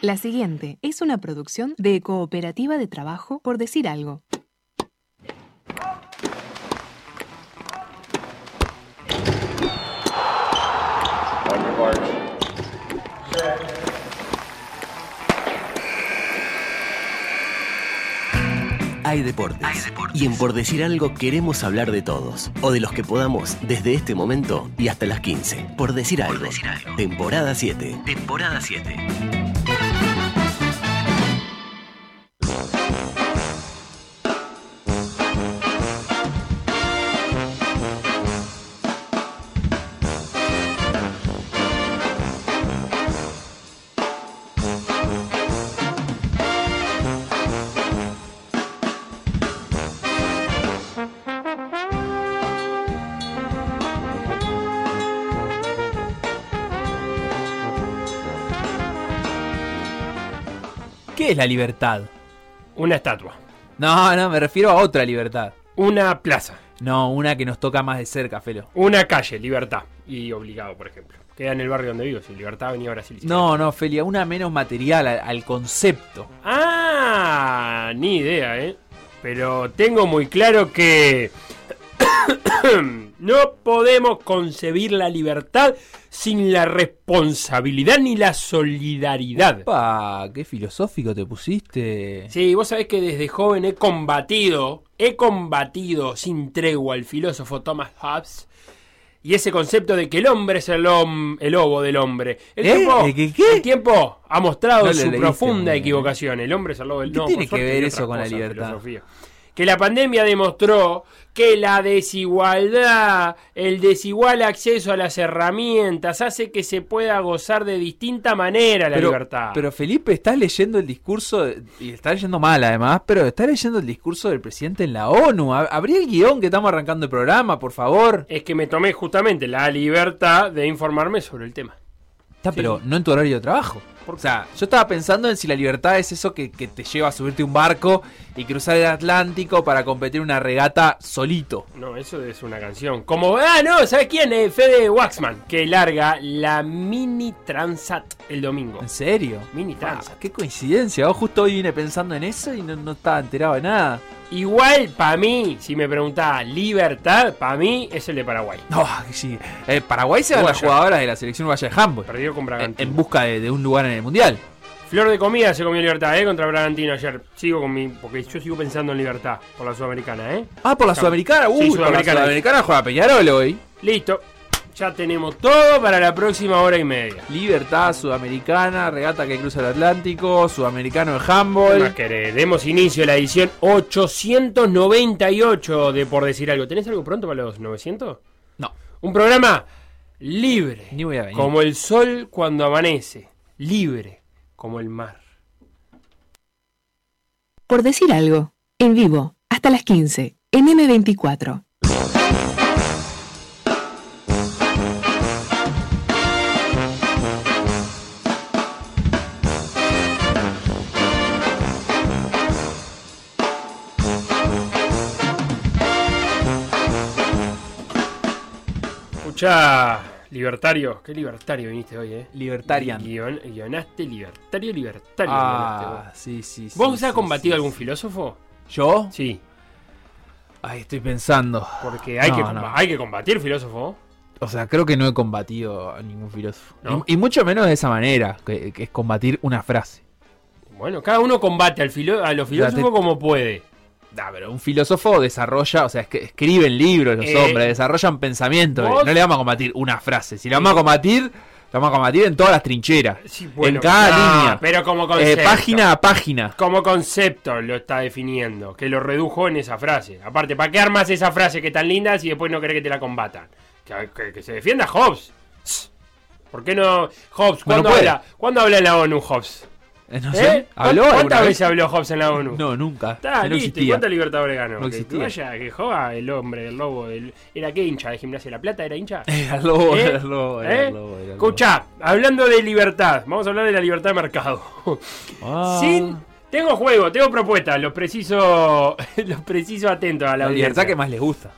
La siguiente es una producción de Cooperativa de Trabajo por decir algo. Hay deportes. Y en Por Decir Algo queremos hablar de todos. O de los que podamos desde este momento y hasta las 15. Por Decir Algo. Temporada 7. Temporada 7. La libertad? Una estatua. No, no, me refiero a otra libertad. Una plaza. No, una que nos toca más de cerca, Felo. Una calle, libertad. Y obligado, por ejemplo. Queda en el barrio donde vivo. Si libertad venía a Brasil. No, no, Felia, una menos material, al, al concepto. Ah, ni idea, ¿eh? Pero tengo muy claro que no podemos concebir la libertad sin la responsabilidad ni la solidaridad. Pa, qué filosófico te pusiste. Sí, vos sabés que desde joven he combatido, he combatido sin tregua al filósofo Thomas Hobbes y ese concepto de que el hombre es el, el lobo del hombre. El, ¿Eh? tiempo, ¿De que qué? el tiempo ha mostrado No su leíste, profunda equivocación. El hombre es el lobo del ¿Qué no, tiene que ver eso con la libertad? filosofía. Que la pandemia demostró que la desigualdad, el desigual acceso a las herramientas hace que se pueda gozar de distinta manera la pero, libertad. pero Felipe, estás leyendo el discurso, y estás leyendo mal además, pero estás leyendo el discurso del presidente en la ONU. Ab- Abrí el guion que estamos arrancando el programa, por favor. es que me tomé justamente la libertad de informarme sobre el tema. Está, pero no en tu horario de trabajo. O sea, yo estaba pensando en si la libertad es eso que, que te lleva a subirte a un barco y cruzar el Atlántico para competir una regata solito. No, eso es una canción. Como, ah, no, ¿sabes quién? Eh, Fede Waxman, que larga la Mini Transat el domingo. ¿En serio? Mini Ah, Transat. qué coincidencia. Vos justo hoy vine pensando en eso y no, no estaba enterado de nada. Igual, para mí, si me preguntás libertad, para mí es el de Paraguay. No, que sí. Eh, Paraguay se van las jugadoras de la selección handball. Perdió con Bragantino. en busca de, de un lugar en el mundial. Flor de comida se comió libertad, ¿eh? Contra Bragantino ayer. Sigo con mi. Porque yo sigo pensando en libertad por la Sudamericana, ¿eh? Ah, por la Sí, Sudamericana. Uy, por la Sudamericana. Sudamericana juega Peñarol hoy. Listo. Ya tenemos todo para la próxima hora y media. Libertad sudamericana, regata que cruza el Atlántico, sudamericano de ¿Qué handball. más querés? Demos inicio a la edición 898 de Por Decir Algo. ¿Tenés algo pronto para los 900? No, Un programa libre. ni voy a venir. Como el sol cuando amanece. Libre como el mar. Por decir algo, en vivo, hasta las 15, en M24. Escuchá, libertario. Qué libertario viniste hoy, eh. Libertarian. Guion- guionaste libertario, libertario. guionaste Ah, vos. sí, sí, sí. ¿Vos sí, has combatido sí, algún filósofo? ¿Yo? Sí, Ay, estoy pensando. porque hay, No, que, no. hay que combatir filósofo. O sea, creo que no he combatido a ningún filósofo. ¿No? Y, y mucho menos de esa manera, que, que es combatir una frase. Bueno, cada uno combate al filo- a los filósofos te- como puede. Pero un filósofo desarrolla, o sea, es que escriben libros los Eh, hombres, desarrollan pensamiento. vos- No le vamos a combatir una frase. Si le vamos a combatir, le vamos a combatir en todas las trincheras. Sí, bueno, en cada línea. Pero como Eh, concepto. página a página. Como concepto lo está definiendo, que lo redujo en esa frase. Aparte, ¿para qué armas esa frase que tan linda si después no querés que te la combatan? Que, que- que se defienda Hobbes. ¿Por qué no? Hobbes, ¿cuándo, habla, ¿cuándo habla en la ONU Hobbes? Eh, ¿Eh? sé, ¿habló ¿Cuántas veces habló Hobbes en la ONU? No, nunca. Está, no listo. ¿Y cuántos libertadores ganó? No existía. Que vaya, que joda el hombre, el lobo. El... ¿Era qué hincha de Gimnasia de la Plata? ¿Era hincha? Era el lobo, ¿Eh? era el lobo, era ¿Eh? el lobo, era lobo. Escucha, hablando de libertad, vamos a hablar de la libertad de mercado. Ah. Sin. Tengo juego, tengo propuestas, los preciso. los preciso atentos a la, la libertad que más les gusta.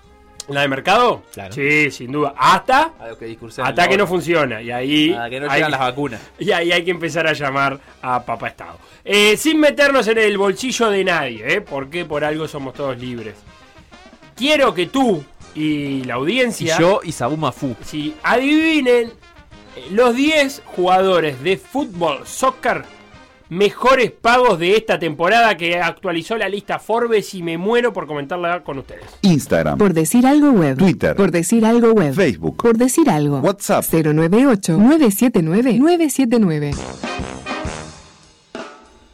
¿La de mercado? Claro. Sí, sin duda. Hasta, que hasta que no funciona. Y ahí, Hasta que no hay, las vacunas. y ahí hay que empezar a llamar a Papá Estado. Eh, sin meternos en el bolsillo de nadie, ¿eh? Porque por algo somos todos libres. Quiero que tú y la Y audiencia yo y Sabu Mafu. si adivinen los 10 jugadores de fútbol, soccer, mejores pagos de esta temporada que actualizó la lista Forbes y me muero por comentarla con ustedes. Instagram, Por decir algo web. Twitter. Por decir algo web. Facebook, Por decir algo. WhatsApp. 098-979-979.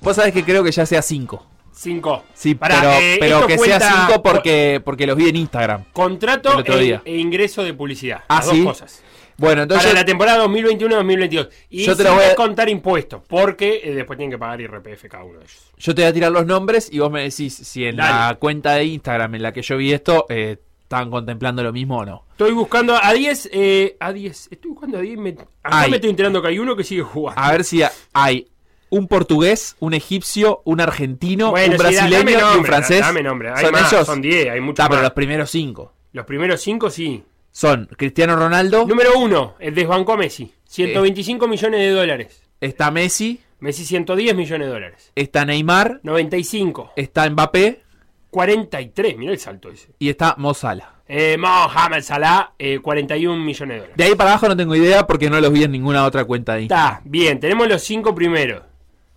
Vos sabés que creo que ya sea 5. 5. Sí, pero, pero que sea 5 porque, porque los vi en Instagram. Contrato e- e, ingreso de publicidad. Ah, las ¿sí? dos cosas. Bueno, entonces. Para la temporada 2021-2022. Y Yo te sin lo voy a- descontar impuestos, porque eh, después tienen que pagar IRPF cada uno de ellos. Yo te voy a tirar los nombres y vos me decís si en la cuenta de Instagram en la que yo vi esto eh, estaban contemplando lo mismo o no. Estoy buscando a 10. eh, a 10. Estoy buscando a 10. Me, acá me estoy enterando que hay uno que sigue jugando. A ver si hay un portugués, un egipcio, un argentino, Bueno, un da- brasileño y un francés. Dame nombre. Hay ¿Son más, ellos? Son 10, hay muchos Está, pero los primeros 5. Los primeros 5 sí. Son Cristiano Ronaldo, Número 1, el desbancó a Messi. 125 millones de dólares. está Messi, Messi 110 millones de dólares. está Neymar, 95. está Mbappé 43, mira el salto ese. y está Mo Salah. Eh, Mohamed Salah, eh, 41 millones de dólares. De ahí para abajo no tengo idea porque no los vi en ninguna otra cuenta de Instagram. Está, bien, tenemos los 5 primeros.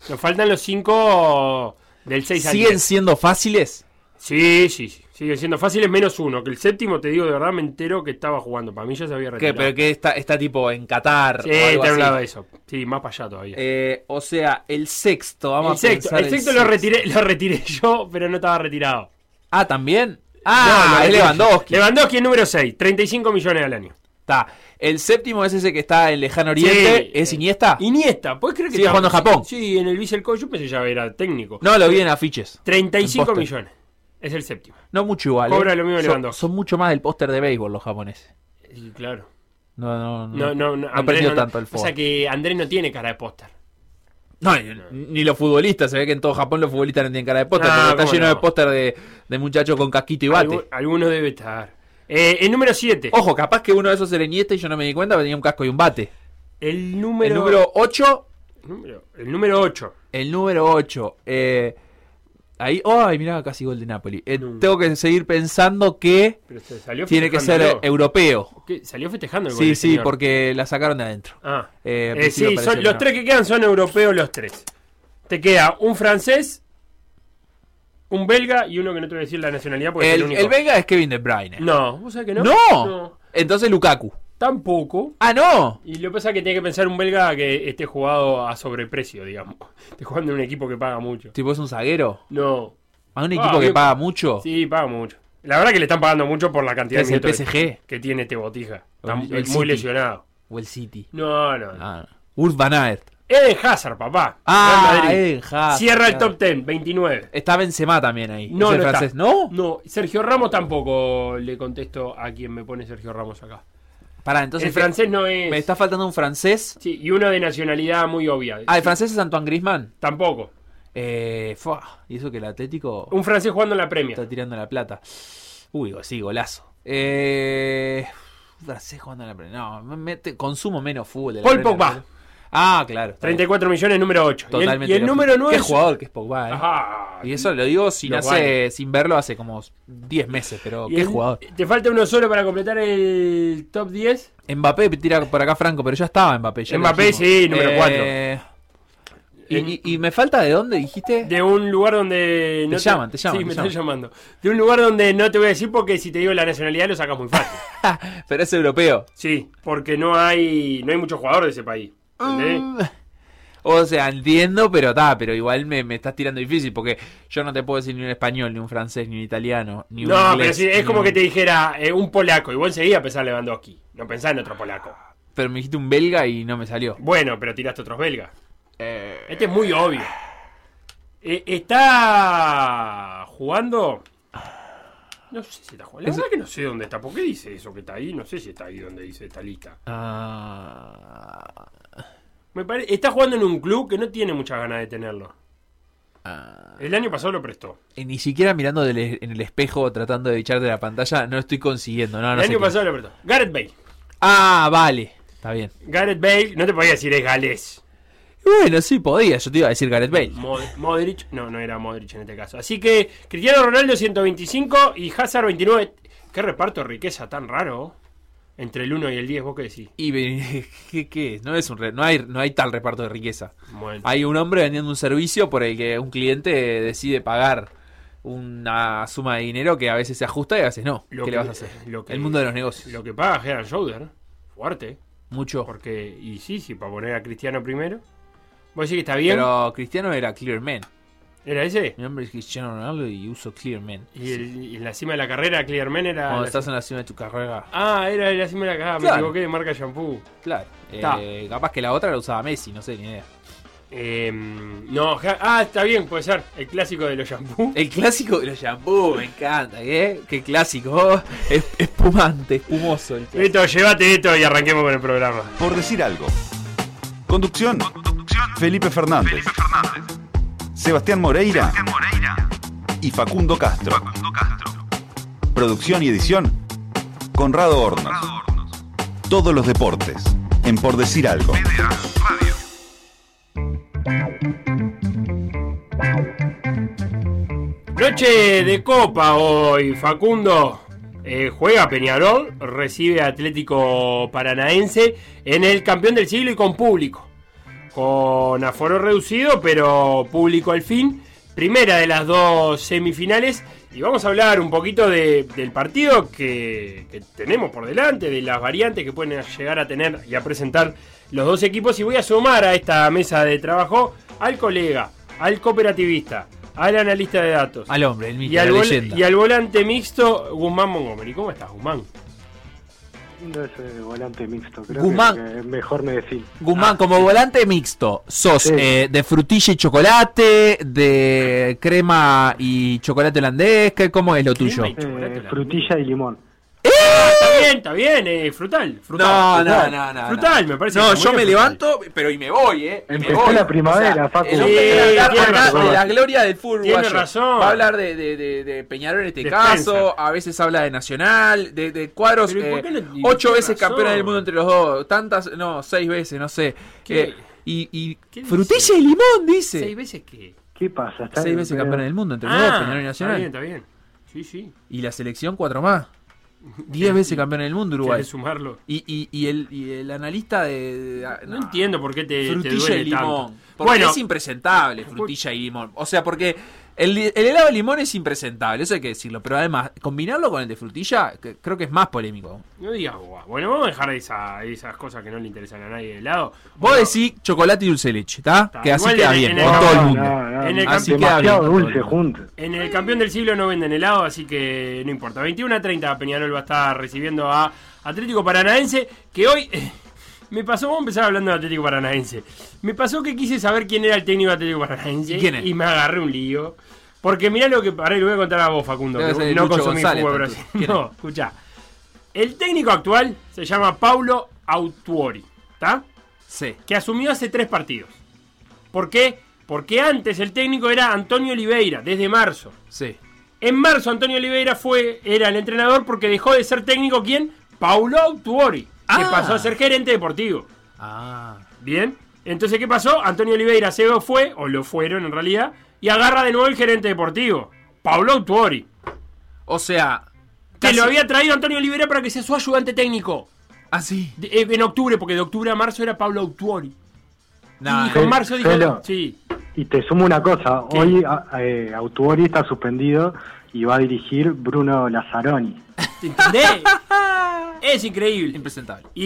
Nos faltan los 5 del 6 al ¿Siguen 10. siendo fáciles? Sí, sí, sí. Siguen siendo fáciles menos uno. Que el séptimo, te digo de verdad, me entero que estaba jugando. Para mí ya se había ¿Qué? retirado. ¿Pero que está, está tipo en Qatar? Sí, o algo así? hablaba de eso. Sí, más para allá todavía. Eh, o sea, el sexto, vamos el a sexto, pensar el sexto lo retiré, lo retiré yo, pero no estaba retirado. Ah, ¿también? No, Ah, lo es. Lewandowski. Lewandowski es número 6, 35 millones al año. Está. El séptimo es ese que está en Lejano Oriente. Sí, ¿Es eh, Iniesta? Iniesta, ¿puedes creer que Sigue estaba- jugando en Japón. Sí, en el Vissel Kobe, yo pensé ya era técnico. No, lo vi en afiches. 35 en millones. Es el séptimo. No mucho igual. Cobra eh. lo mismo son, son mucho más del póster de béisbol los japoneses. Y claro. No, no, no. No, no, no. Andrés tanto el O sea que Andrés no tiene cara de póster. No, ni, los futbolistas. Se ve que en todo Japón los futbolistas no tienen cara de póster. Ah, porque está lleno no. de póster de, de muchachos con casquito y bate. Algu- alguno debe estar. Eh, el número 7. Ojo, capaz que uno de esos era Iniesta y yo no me di cuenta porque tenía un casco y un bate. El número. El número 8 número- el número 8. El número 8. Eh, ahí. ¡Ay, mirá! Casi gol de Napoli. Eh. Tengo que seguir pensando que Pero se salió tiene que ser europeo. ¿Qué? Salió festejando el gol Sí, sí, señor. porque la sacaron de adentro. Ah. Eh, Eh, sí, son- que los no. tres que quedan son europeos, los tres. Te queda un francés, un belga y uno que no te voy a decir la nacionalidad porque es el único. el Vega es Kevin De Bruyne. No, ¿vos sabés que no? ¡No! Entonces Lukaku. Tampoco. ¡Ah, no! Y lo que pasa es que tiene que pensar un belga que esté jugado a sobreprecio, digamos. Esté jugando en un equipo que paga mucho. Tipo, es un zaguero. No. A un Ah, equipo que paga mucho. Sí, paga mucho. La verdad que le están pagando mucho por la cantidad de el que- PSG. que tiene este botija. Está O el- el muy City. lesionado. O el City. No, no. no. Ah, Urs Van Aert. Eden Hazard, papá. Ah. Eden Hazard, Cierra el top 10, 29. Está Benzema también ahí. No, ¿Es el no francés. está. ¿No? No, Sergio Ramos tampoco le contesto a quien me pone Sergio Ramos acá. Pará, entonces. el francés no es. Me está faltando un francés. Sí, y uno de nacionalidad muy obvia. Ah, el francés es Antoine Griezmann. Tampoco. Eh, y eso que el Atlético Un francés jugando en la Premier. está tirando la plata. Uy, sí, golazo. Eh, un francés jugando en la Premier. No, me- me- consumo menos fútbol. de la Paul Premier, Pogba. Ah, claro. está bien. 34 millones, número 8. y el, Totalmente. y el número 9 Qué jugador que es Pogba, eh. Ajá. Y eso lo digo sin, Lo hace, sin verlo hace como 10 meses, pero qué el- jugador. Te falta uno solo para completar el top 10. Mbappé tira por acá Franco, pero ya estaba Mbappé. ya Mbappé, sí, número Eh, y, y- y me falta de dónde dijiste? De un lugar donde no Te llaman, te llaman, Sí, te me llaman. están llamando. De un lugar donde no te voy a decir porque si te digo la nacionalidad lo sacas muy fácil. pero es europeo. sí, porque no hay no hay muchos jugadores de ese país. ¿Entendés? Mm. O sea, entiendo, pero está, pero igual me, me estás tirando difícil porque yo no te puedo decir ni un español, ni un francés, ni un italiano, ni un No, inglés. pero sí, es como un- que te dijera eh, un polaco. Y vos enseguida pensás en Lewandowski. No pensás en otro polaco. Pero me dijiste un belga y no me salió. Bueno, pero tiraste otros belgas. Eh, Este es muy obvio. Eh, está jugando. No sé si está jugando. La Es- verdad que no sé dónde está. ¿Por qué dice eso que está ahí? No sé si está ahí donde dice esta lista. ah, Me Está jugando en un club que no tiene muchas ganas de tenerlo. Ah, El año pasado lo prestó. y ni siquiera mirando del- en el espejo tratando de echarte la pantalla, no estoy consiguiendo. No, no el año qué. pasado lo prestó. Gareth Bale. Ah, vale. Está bien. Gareth Bale, no te podía decir es galés. Bueno, sí, podía. Yo te iba a decir Gareth Bale. Mod- Modric, no, no era Modric en este caso. Así que Cristiano Ronaldo 125 y Hazard 29. Qué reparto de riqueza tan raro. Entre el 1 y el 10, vos qué decís. Y ¿qué, qué? No es un re- no hay no hay tal reparto de riqueza. Bueno, Hay un hombre vendiendo un servicio por el que un cliente decide pagar una suma de dinero que a veces se ajusta y a veces no. Lo ¿Qué que- le vas a hacer? lo que- el mundo de los negocios. lo que paga Gerard Schroeder, fuerte. Mucho. Porque, y sí, sí, para poner a Cristiano primero. Vos decís que está bien. Pero Cristiano era Clear Man. ¿Era ese? Mi nombre es Cristiano Ronaldo y uso Clear Man. Y, el- y en la cima de la carrera, Clearman era. Cuando estás en la cima de tu carrera. Ah, era en la cima de la carrera. Me Claro. equivoqué de marca shampoo. Claro. Está. Eh, capaz que la otra la usaba Messi, no sé, ni idea. Eh, no, ja- ah, está bien, puede ser. El clásico de los shampoos. El clásico de los shampoos, me encanta, ¿eh? Qué clásico. oh, es- espumante, espumoso. el. Listo, llévate esto y arranquemos con el programa. Por decir algo. Conducción. Felipe Fernández. Sebastián Moreira. Y Facundo Castro. Producción y edición. Conrado Hornos. Todos los deportes. En Por decir algo. Noche de Copa hoy, Facundo. Eh, juega Peñarol, recibe a Atlético Paranaense en el campeón del siglo y con público. Con aforo reducido, pero público al fin. Primera de las dos semifinales. Y vamos a hablar un poquito de- del partido que, que tenemos por delante, de las variantes que pueden llegar a tener y a presentar los dos equipos. Y voy a sumar a esta mesa de trabajo al colega, al cooperativista, al analista de datos, Al hombre, el mito, y al, la vol- leyenda. y al volante mixto Guzmán Montgomery. ¿Cómo estás, Guzmán? No es eh, volante mixto, creo Guzmán. que, mejor medicina. Guzmán, como volante mixto, sos Sí. eh, de frutilla y chocolate, de crema y chocolate holandés, ¿qué- ¿cómo es lo tuyo? Y Eh, frutilla y limón. Está bien, está bien, eh, frutal, frutal. No, frutal. no, no, no. Frutal, me parece. No, yo me frutal. levanto, pero y me voy, ¿eh? Me Empezó voy. la primavera, Facu. Sí, quiere hablar tiene acá razón. de la gloria del fútbol Tiene uruguayo. razón. Va a hablar de, de, de, de Peñarol en este Despensa. caso, a veces habla de Nacional, de, de cuadros, Pero ¿y por eh, qué no- ocho veces razón? campeona del mundo entre los dos, tantas, no, seis veces, no sé. ¿Qué? Eh, y y ¿Qué frutilla dice? y limón, dice. Seis veces que. ¿Qué pasa? Está- Seis veces campeona del mundo entre los dos, Ah, Peñarol y está Nacional. bien, está bien. Sí, sí. Y la selección, cuatro más. Diez veces campeona del mundo, Uruguay. ¿Querés sumarlo? Y, y, y, el, y el analista de. de- No, entiendo por qué te, te frutilla duele y limón. tanto. Porque Bueno, es impresentable, frutilla y limón. O sea, porque el, el helado de limón es impresentable, eso hay que decirlo. Pero además, combinarlo con el de frutilla, que- creo que es más polémico. no digas guau. Bueno, vamos a dejar esa- esas cosas que no le interesan a nadie de lado. Vos Bueno, decís chocolate y dulce de leche, ¿está? Que así queda en- bien, en con el- todo el mundo. no, no, En el Así campeón- queda bien. dulce mundo. junto. En el campeón del siglo no venden helado, así que no importa. 21 a 30 Peñarol va a estar recibiendo a Atlético Paranaense, que hoy eh, me pasó, vamos a empezar hablando de Atlético Paranaense. Me pasó que quise saber quién era el técnico de Atlético Paranaense ¿Y quién es? y me agarré un lío. Porque mirá lo que, ahora lo voy a contar a vos, Facundo, Debe que no González, fútbol entonces. brasileño. ¿Quién No, escuchá. El técnico actual se llama Paulo Autuori, ¿está? Sí. que asumió hace tres partidos. ¿Por qué? Porque antes el técnico era Antonio Oliveira, desde marzo. Sí. En marzo Antonio Oliveira fue, era el entrenador porque dejó de ser técnico, ¿quién? Paulo Autuori, que Ah. pasó a ser gerente deportivo. Ah. Bien. Entonces, ¿qué pasó? Antonio Oliveira se fue, o lo fueron en realidad, y agarra de nuevo el gerente deportivo, Paulo Autuori. O sea. Que casi- lo había traído Antonio Oliveira para que sea su ayudante técnico. Ah, sí. De- eh, en octubre, porque de octubre a marzo era Paulo Autuori. No, y eh, con marzo dijo... Sí. Y te sumo una cosa, ¿Qué? hoy eh, Autuori está suspendido y va a dirigir Bruno Lazzaroni. ¿Te entendés? es increíble. impresentable. Y,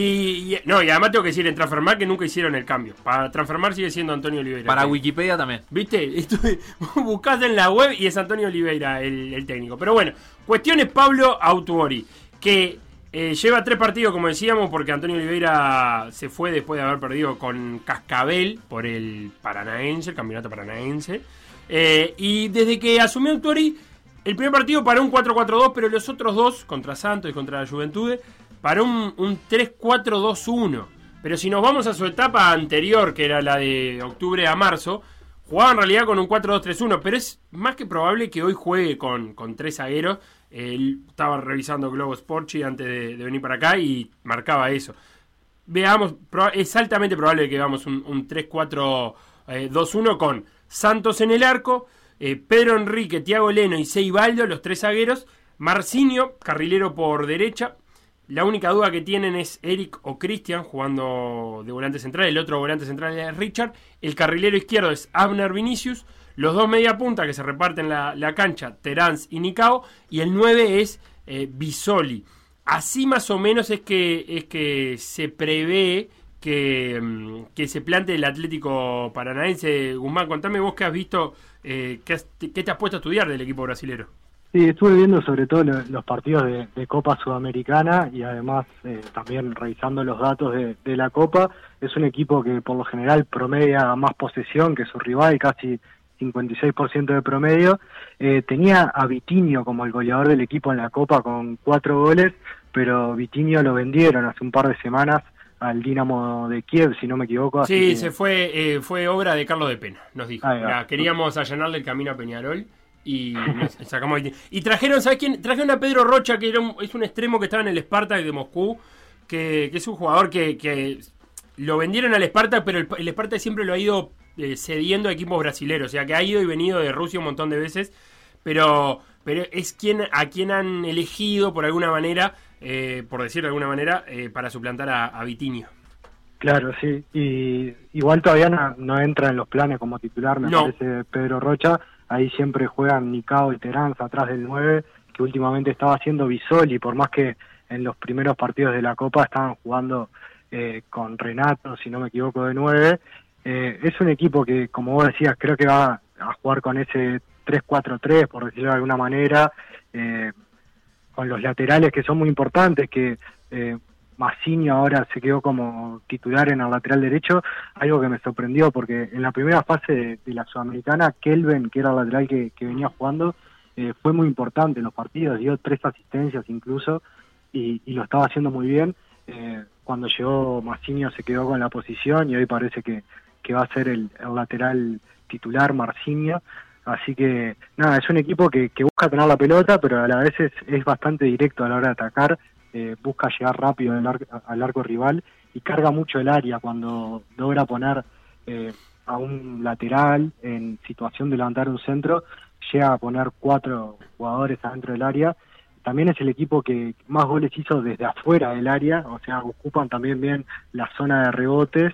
y- no, y además tengo que decir en Transfermar que nunca hicieron el cambio. Para Transfermar sigue siendo Antonio Oliveira. Para. Wikipedia también. ¿Viste? Estuve, buscás en la web y es Antonio Oliveira el, el técnico. Pero bueno, cuestión es Pablo Autuori, que eh, lleva tres partidos, como decíamos, porque Antonio Oliveira se fue después de haber perdido con Cascabel por el Paranaense, el campeonato paranaense. Eh, y desde que asumió Autuori, el primer partido paró un 4-4-2, pero los otros dos, contra Santos y contra la Juventud, paró un, un 3-4-2-1. Pero si nos vamos a su etapa anterior, que era la de octubre a marzo, Jugaba en realidad con un 4-2-3-1, pero es más que probable que hoy juegue con, con tres zagueros. Él estaba revisando Globo Sporchi antes de, venir para acá y marcaba eso. Veamos, es altamente probable que veamos un, un 3-4-2-1 con Santos en el arco, eh, Pedro Enrique, Tiago Leno y Seibaldo, los tres zagueros, Marcinio, carrilero por derecha. La única duda que tienen es Eric o Cristian jugando de volante central. El otro volante central es Richard. El carrilero izquierdo es Abner Vinicius. Los dos media punta que se reparten la, la cancha, Terans y Nicao. Y el 9 es eh, Bisoli. Así más o menos es que, es que se prevé que, mm, que se plante el Atlético Paranaense. Guzmán, contame vos qué has visto, eh, qué, qué te has puesto a estudiar del equipo brasilero. Sí, estuve viendo sobre todo lo- los partidos de, Copa Sudamericana y además eh, también revisando los datos de, de la Copa. Es un equipo que por lo general promedia más posesión que su rival, casi 56% de promedio. Eh, tenía a Vitinho como el goleador del equipo en la Copa con cuatro goles, pero Vitinho lo vendieron hace un par de semanas al Dinamo de Kiev, si no me equivoco. Sí, que- se fue, eh, fue obra de Carlos de Pena, nos dijo. Queríamos allanarle el camino a Peñarol y nos sacamos ahí. Y trajeron, ¿sabes quién? Trajeron a Pedro Rocha, que era un- es un extremo que estaba en el Spartak de Moscú, que, que es un jugador que, que lo vendieron al Spartak, pero el, el Spartak siempre lo ha ido eh, cediendo a equipos brasileños, o sea que ha ido y venido de Rusia un montón de veces, pero, pero es quien a quien han elegido por alguna manera, eh, por decirlo de alguna manera, eh, para suplantar a, a Vitinho. Claro, sí. Y igual todavía no, no entra en los planes como titular, me No. parece Pedro Rocha. Ahí siempre juegan Nicao y Terán atrás del 9, que últimamente estaba haciendo Bisoli, por más que en los primeros partidos de la Copa estaban jugando eh, con Renato, si no me equivoco, de 9. Eh, es un equipo que, como vos decías, creo que va a jugar con ese 3-4-3, por decirlo de alguna manera, eh, con los laterales que son muy importantes, que eh, Massinio ahora se quedó como titular en el lateral derecho, algo que me sorprendió porque en la primera fase de, la Sudamericana, Kelvin, que era el lateral que, venía jugando, eh, fue muy importante en los partidos, dio tres asistencias incluso y, lo estaba haciendo muy bien. Eh, cuando llegó Massinio se quedó con la posición y hoy parece que, que va a ser el, el lateral titular Marcinio. Así que nada, es un equipo que, que busca tener la pelota, pero a la vez es, es bastante directo a la hora de atacar, eh, busca llegar rápido al, ar- al arco rival y carga mucho el área cuando logra poner eh, a un lateral en situación de levantar un centro, llega a poner cuatro jugadores adentro del área. También es el equipo que más goles hizo desde afuera del área, o sea, ocupan también bien la zona de rebotes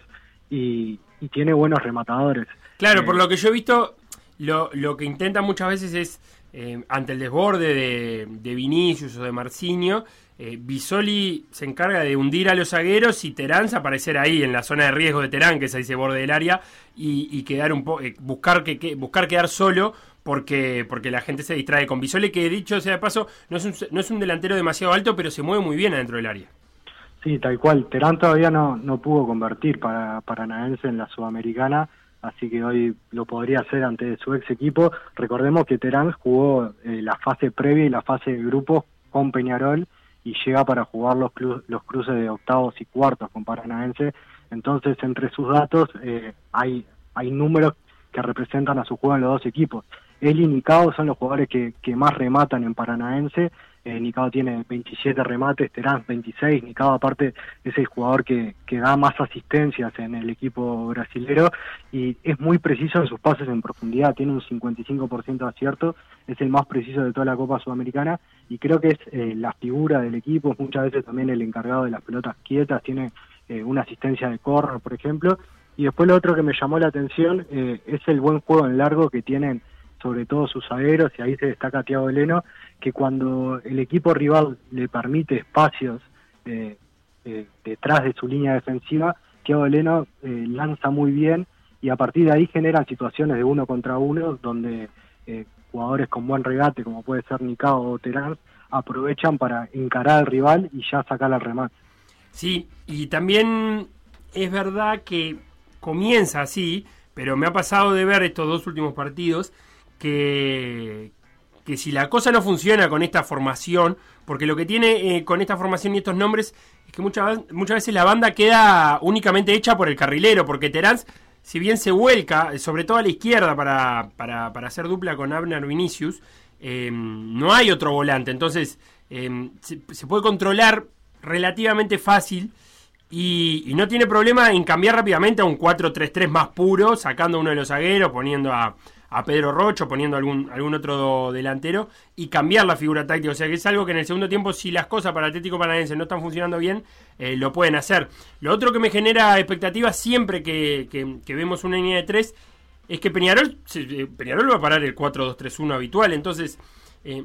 y, y tiene buenos rematadores. Claro, Eh, por lo que yo he visto, lo, lo que intentan muchas veces es, eh, ante el desborde de, de Vinicius o de Marcinho, eh, Bisoli se encarga de hundir a los zagueros y Terán aparecer ahí en la zona de riesgo de Terán, que es ahí ese borde del área, y, y quedar un po eh, buscar que, que- buscar quedar solo porque porque la gente se distrae con Bisoli, que dicho sea de paso, no es un, no es un delantero demasiado alto, pero se mueve muy bien adentro del área. Sí, tal cual. Terán todavía no, no pudo convertir para Paranaense en la Sudamericana, así que hoy lo podría hacer ante su ex equipo. Recordemos que Terán jugó eh, la fase previa y la fase de grupos con Peñarol y llega para jugar los, los cruces de octavos y cuartos con Paranaense. Entonces, entre sus datos eh, hay, hay números que representan a su juego en los dos equipos. Él y Nicao son los jugadores que, que más rematan en Paranaense. Eh, tiene 27 remates, Terán 26. Nicao, aparte, es el jugador que, que da más asistencias en el equipo brasilero y es muy preciso en sus pases en profundidad. Tiene un 55% de acierto, es el más preciso de toda la Copa Sudamericana y creo que es eh, la figura del equipo. Muchas veces también el encargado de las pelotas quietas tiene eh, una asistencia de corner, por ejemplo. Y después lo otro que me llamó la atención eh, es el buen juego en largo que tienen sobre todo sus zagueros, y ahí se destaca Tiago Leno, que cuando el equipo rival le permite espacios eh, eh, detrás de su línea defensiva, Tiago Leno eh, lanza muy bien y a partir de ahí generan situaciones de uno contra uno donde eh, jugadores con buen regate, como puede ser Nicao o Terán, aprovechan para encarar al rival y ya sacar al remate. Sí, y también es verdad que comienza así, pero me ha pasado de ver estos dos últimos partidos que, que si la cosa no funciona con esta formación, porque lo que tiene eh, con esta formación y estos nombres es que muchas, muchas veces la banda queda únicamente hecha por el carrilero, porque Terán si bien se vuelca, sobre todo a la izquierda para, para, para hacer dupla con Abner Vinicius, eh, no hay otro volante. Entonces, eh, se, puede controlar relativamente fácil y, no tiene problema en cambiar rápidamente a un 4-3-3 más puro, sacando uno de los zagueros, poniendo a, a Pedro Rocho, poniendo algún, algún otro delantero y cambiar la figura táctica. O sea que es algo que en el segundo tiempo, si las cosas para Atlético Paranaense no están funcionando bien, eh, lo pueden hacer. Lo otro que me genera expectativas siempre que, que- vemos una línea de tres es que Peñarol, eh, Peñarol va a parar el 4-2-3-1 habitual. Entonces, eh,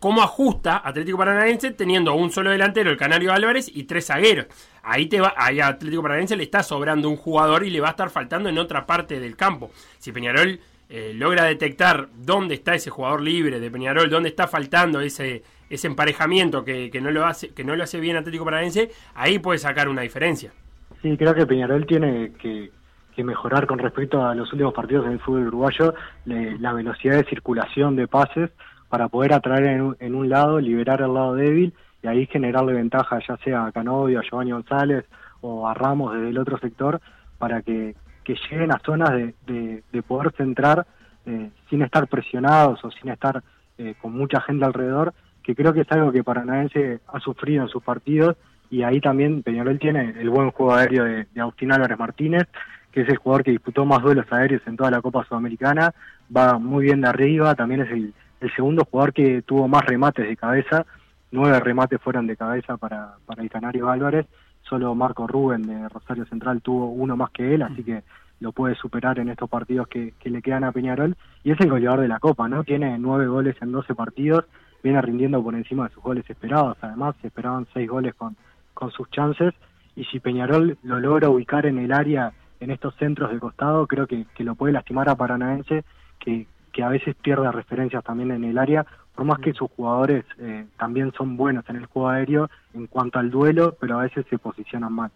cómo ajusta Atlético Paranaense teniendo un solo delantero, el Canario Álvarez, y tres zagueros. Ahí, te va, ahí a Atlético Paranaense le está sobrando un jugador y le va a estar faltando en otra parte del campo. Si Peñarol eh, logra detectar dónde está ese jugador libre de Peñarol, dónde está faltando ese, ese emparejamiento que, que no lo hace, que no lo hace bien Atlético Paranaense, ahí puede sacar una diferencia. Sí, creo que Peñarol tiene que, que mejorar con respecto a los últimos partidos en el fútbol uruguayo le- la velocidad de circulación de pases para poder atraer en en un lado, liberar el lado débil y ahí generarle ventaja ya sea a Canovio, a Giovanni González o a Ramos desde el otro sector para que, que lleguen a zonas de, de- de poder centrar eh, sin estar presionados o sin estar eh, con mucha gente alrededor, que creo que es algo que Paranaense ha sufrido en sus partidos y ahí también Peñarol tiene el buen juego aéreo de, de Agustín Álvarez Martínez, que es el jugador que disputó más duelos aéreos en toda la Copa Sudamericana, va muy bien de arriba, también es el, el segundo jugador que tuvo más remates de cabeza, nueve remates fueron de cabeza para, para el Canario Álvarez, solo Marco Rubén de Rosario Central tuvo uno más que él, así que lo puede superar en estos partidos que, que le quedan a Peñarol, y es el goleador de la Copa, ¿no? Tiene nueve goles en 12 partidos, viene rindiendo por encima de sus goles esperados, además se esperaban seis goles con, con sus chances, y si Peñarol lo logra ubicar en el área, en estos centros de costado, creo que, que lo puede lastimar a Paranaense, que, que a veces pierde referencias también en el área, por más que sus jugadores eh, también son buenos en el juego aéreo en cuanto al duelo, pero a veces se posicionan mal.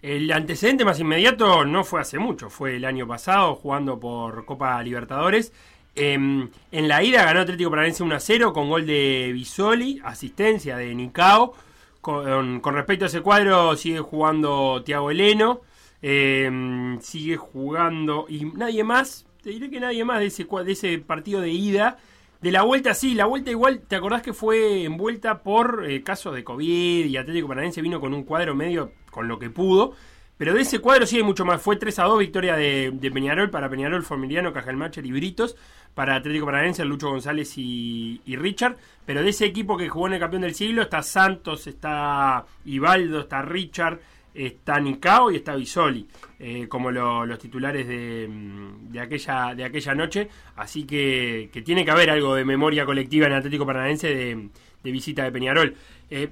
El antecedente más inmediato no fue hace mucho, fue el año pasado jugando por Copa Libertadores. Em, en la ida ganó Atlético Paranaense 1 a 0 con gol de Bisoli, asistencia de Nicao. Con, con respecto a ese cuadro sigue jugando Tiago Eleno, em, sigue jugando y nadie más, te diré que nadie más de ese, de ese partido de ida. De la vuelta, sí, la vuelta igual, ¿te acordás que fue envuelta por eh, casos de COVID y Atlético Paranaense vino con un cuadro medio con lo que pudo? Pero de ese cuadro sí hay mucho más. Fue 3 a 2 victoria de, de Peñarol para Peñarol, Formiliano, Cajalmacher y Britos. Para Atlético Paranaense, Lucho González y, y Richard. Pero de ese equipo que jugó en el campeón del siglo está Santos, está Ibaldo, está Richard, está Nicao y está Bisoli. eh, como lo- los titulares de, mm, de, aquella, de aquella noche. Así que, que tiene que haber algo de memoria colectiva en Atlético Paranaense de, de visita de Peñarol. Eh,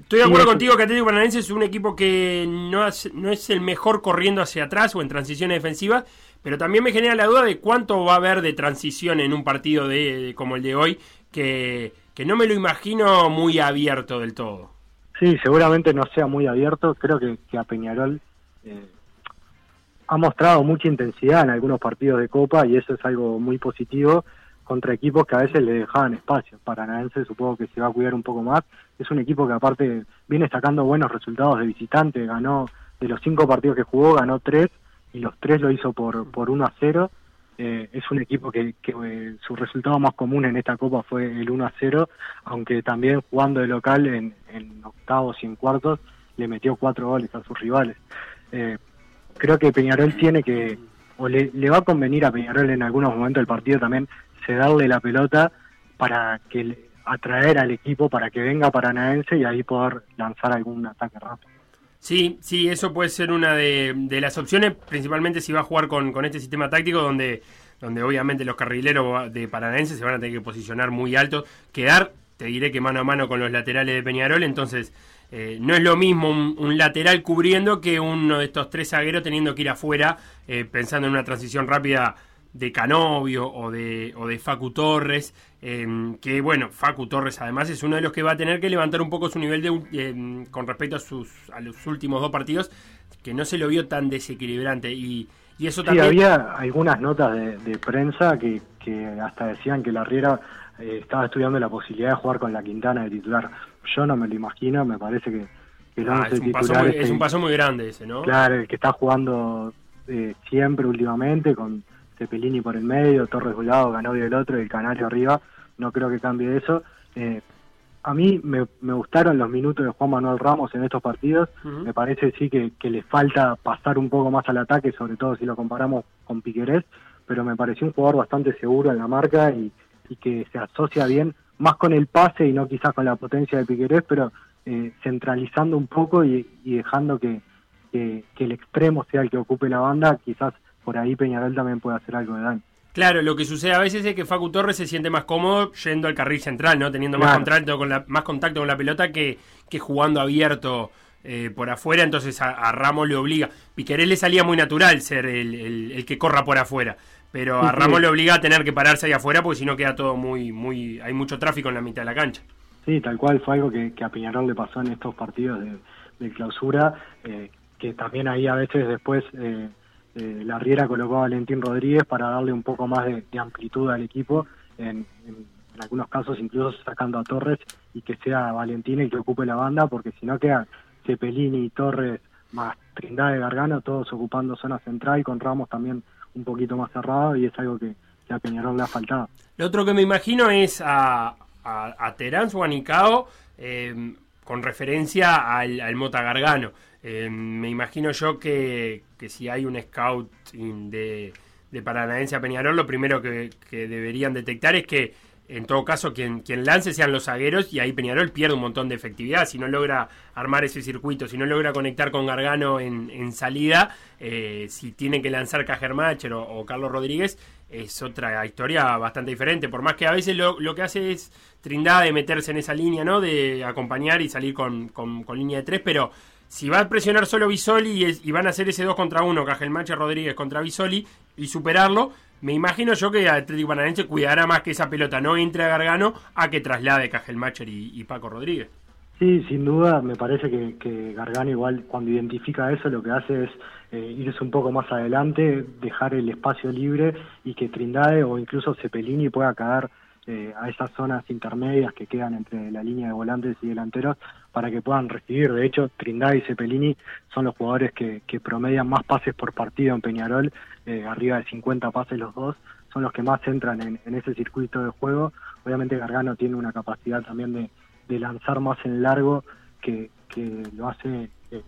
Estoy de acuerdo contigo que Atlético Paranaense es un equipo que no, hace- no es el mejor corriendo hacia atrás o en transiciones defensivas, pero también me genera la duda de cuánto va a haber de transición en un partido de, de- como el de hoy, que, que no me lo imagino muy abierto del todo. Sí, seguramente no sea muy abierto. Creo que, que a Peñarol eh, ha mostrado mucha intensidad en algunos partidos de Copa y eso es algo muy positivo contra equipos que a veces le dejaban espacio. Paranaense supongo que se va a cuidar un poco más. Es un equipo que aparte viene sacando buenos resultados de visitante. Ganó de los cinco partidos que jugó, ganó tres y los tres lo hizo por, por 1 a 0. Eh, es un equipo que, que eh, su resultado más común en esta Copa fue el 1 a 0, aunque también jugando de local en, en octavos y en cuartos le metió cuatro goles a sus rivales. Eh, creo que Peñarol tiene que, o le, le va a convenir a Peñarol en algunos momentos del partido también cederle la pelota para que atraer al equipo para que venga Paranaense y ahí poder lanzar algún ataque rápido. Sí, sí, eso puede ser una de, las opciones, principalmente si va a jugar con, con este sistema táctico donde, donde obviamente los carrileros de Paranaense se van a tener que posicionar muy alto, quedar, te diré que mano a mano con los laterales de Peñarol, entonces eh, no es lo mismo un, un lateral cubriendo que uno de estos tres zagueros teniendo que ir afuera eh, pensando en una transición rápida de Canovio o de, o de Facu Torres, eh, que bueno, Facu Torres además es uno de los que va a tener que levantar un poco su nivel de, eh, con respecto a, sus, a los últimos dos partidos, que no se lo vio tan desequilibrante y, y eso Sí, también... había algunas notas de, de prensa que, que hasta decían que la Riera eh, estaba estudiando la posibilidad de jugar con la Quintana de titular. Yo no me lo imagino, me parece que, que Ah, es, un paso muy, es es un paso muy grande ese, ¿no? Claro, el que está jugando eh, siempre últimamente, con Cepelini por el medio, Torres de un lado, Ganovio del otro y el Canario arriba. No creo que cambie eso. Eh, a mí me, me gustaron los minutos de Juan Manuel Ramos en estos partidos. Me parece sí que, que le falta pasar un poco más al ataque, sobre todo si lo comparamos con Piquerés, pero me pareció un jugador bastante seguro en la marca y, y que se asocia bien más con el pase y no quizás con la potencia de Piquerés, pero eh, centralizando un poco y, y dejando que, que, que el extremo sea el que ocupe la banda, quizás por ahí Peñarol también puede hacer algo de daño. Claro, lo que sucede a veces es que Facu Torres se siente más cómodo yendo al carril central, ¿no? Teniendo más, contacto con la, más contacto con la pelota que, que jugando abierto eh, por afuera, entonces a, a Ramos le obliga. Piquerés le salía muy natural ser el, el- el que corra por afuera, pero a Sí, sí. Ramos le obliga a tener que pararse ahí afuera porque si no queda todo muy, muy, hay mucho tráfico en la mitad de la cancha. Sí, tal cual fue algo que, que a Peñarol le pasó en estos partidos de, de clausura, eh, que también ahí a veces después eh, eh, la Riera colocó a Valentín Rodríguez para darle un poco más de, amplitud al equipo, en, algunos casos incluso sacando a Torres y que sea Valentín el que ocupe la banda, porque si no queda Cepelini, Torres, más Trindade, Gargano, todos ocupando zona central, con Ramos también un poquito más cerrado y es algo que, que a Peñarol le ha faltado. Lo otro que me imagino es a, a, a Terán Suanicao eh, con referencia al, Mota Gargano. Eh, me imagino yo que, que si hay un scout de, de Paranaense a Peñarol, lo primero que, deberían detectar es que en todo caso quien, quien lance sean los zagueros y ahí Peñarol pierde un montón de efectividad. Si no logra armar ese circuito, si no logra conectar con Gargano en, en salida, eh, si tiene que lanzar Cajermacher o Carlos Rodríguez, es otra historia bastante diferente. Por más que a veces lo, que hace es Trindade meterse en esa línea, ¿no? De acompañar y salir con, con- línea de tres, pero si va a presionar solo Bisoli y, van a hacer ese 2 contra 1, Cajelmacher Rodríguez contra Bisoli y superarlo, me imagino yo que Atlético Paranaense cuidará más que esa pelota no entre a Gargano a que traslade Cajelmacher y, y Paco Rodríguez. Sí, sin duda, me parece que, que Gargano igual cuando identifica eso lo que hace es eh, irse un poco más adelante, dejar el espacio libre y que Trindade o incluso Cepelini pueda caer eh, a esas zonas intermedias que quedan entre la línea de volantes y delanteros para que puedan recibir. De hecho, Trindade y Cepelini son los jugadores que, que promedian más pases por partido en Peñarol, eh, arriba de 50 pases los dos, son los que más entran en, en ese circuito de juego. Obviamente Gargano tiene una capacidad también de, de lanzar más en largo que, que lo hace eh,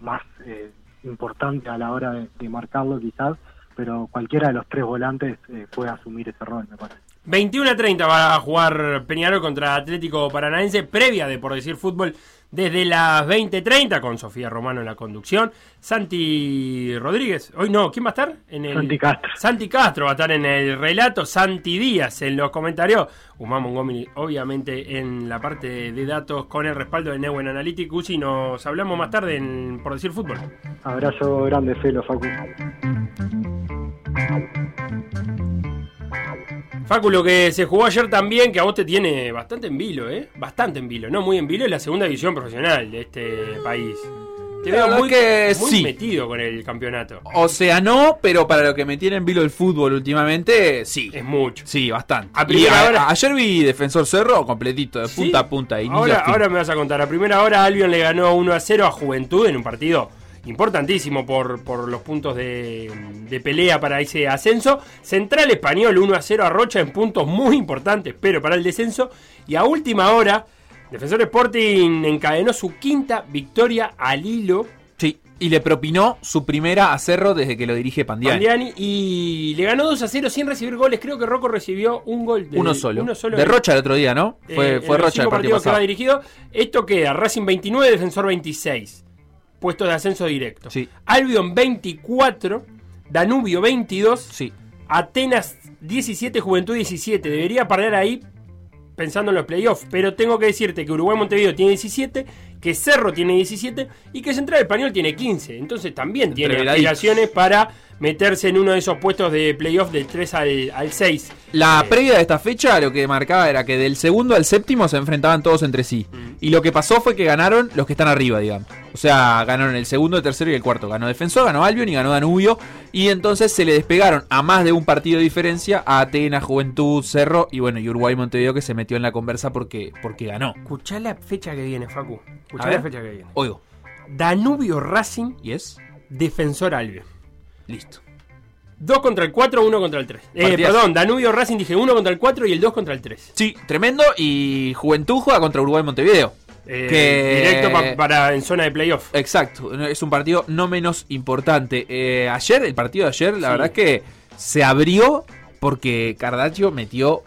más eh, importante a la hora de, marcarlo quizás, pero cualquiera de los tres volantes eh, puede asumir ese rol, me parece. 21 a 30 va a jugar Peñarol contra Atlético Paranaense, previa de Por Decir Fútbol desde las 20.30 con Sofía Romano en la conducción. Santi Rodríguez, hoy no, ¿quién va a estar? En el... Santi Castro. Santi Castro va a estar en el relato, Santi Díaz en los comentarios, Guzmán Montgomery obviamente en la parte de datos con el respaldo de Neuen Analytics y nos hablamos más tarde en Por Decir Fútbol. Abrazo grande, Felo, Facu. Facu, lo que se jugó ayer también, que a vos te tiene bastante en vilo, ¿eh? Bastante en vilo, no muy en vilo, es la segunda división profesional de este país. Te La veo muy, que muy sí. metido con el campeonato. O sea, no, pero para lo que me tiene en vilo el fútbol últimamente, sí. Es mucho. Sí, bastante. A Y primera hora- ayer vi Defensor Cerro completito, de punta ¿Sí? a punta. Ahora, ahora me vas a contar. A primera hora Albion le ganó 1 a 0 a Juventud en un partido importantísimo por, por los puntos de, de pelea para ese ascenso. Central Español 1 a 0 a Rocha en puntos muy importantes, pero para el descenso. Y a última hora, Defensor Sporting encadenó su quinta victoria al hilo. Sí, y le propinó su primera a Cerro desde que lo dirige Pandiani. Pandiani, y le ganó 2 a 0 sin recibir goles. Creo que Rocco recibió un gol de Uno solo. Uno solo de Rocha el otro día, ¿no? Fue, eh, fue Rocha el partido partidos que va dirigido. Esto queda Racing 29, Defensor 26. Puesto de ascenso directo. Sí. Albion 24, Danubio 22, Sí. Atenas 17, Juventud 17. Debería parar ahí pensando en los playoffs. Pero tengo que decirte que Uruguay Montevideo tiene 17, que Cerro tiene 17 y que Central Español tiene 15. Entonces también tiene aspiraciones para meterse en uno de esos puestos de playoff del 3 al, al 6. La Eh, previa de esta fecha lo que marcaba era que del segundo al séptimo se enfrentaban todos entre sí. Mm. Y lo que pasó fue que ganaron los que están arriba, digamos. O sea, ganaron el segundo, el tercero y el cuarto. Ganó Defensor, ganó Albion y ganó Danubio. Y entonces se le despegaron a más de un partido de diferencia a Atenas, Juventud, Cerro y bueno, y Uruguay Montevideo que se metió en la conversa porque, porque ganó. Escuchá la fecha que viene, Facu. Escuchá la fecha que viene. Oigo. Danubio Racing, ¿Y es? Defensor Albion. Listo. 2 contra el 4, 1 contra el 3. Eh, perdón, Danubio Racing dije 1 contra el 4 y el 2 contra el 3. Sí, tremendo. Y Juventud juega contra Uruguay Montevideo. Eh, Que- Directo pa- para en zona de playoff. Exacto, es un partido no menos importante. Eh, ayer, el partido de ayer, la Sí. verdad es que se abrió porque Cardaccio metió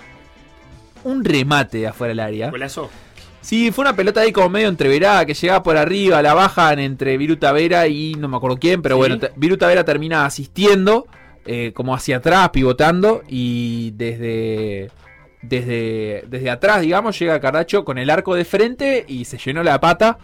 un remate de afuera del área. Golazo. Sí, fue una pelota ahí como medio entreverada que llegaba por arriba, la bajan entre Viruta Vera y no me acuerdo quién, pero Sí. bueno, Viruta Vera termina asistiendo eh, como hacia atrás, pivotando y desde, desde, desde atrás, digamos, llega Cardacho con el arco de frente y se llenó la pata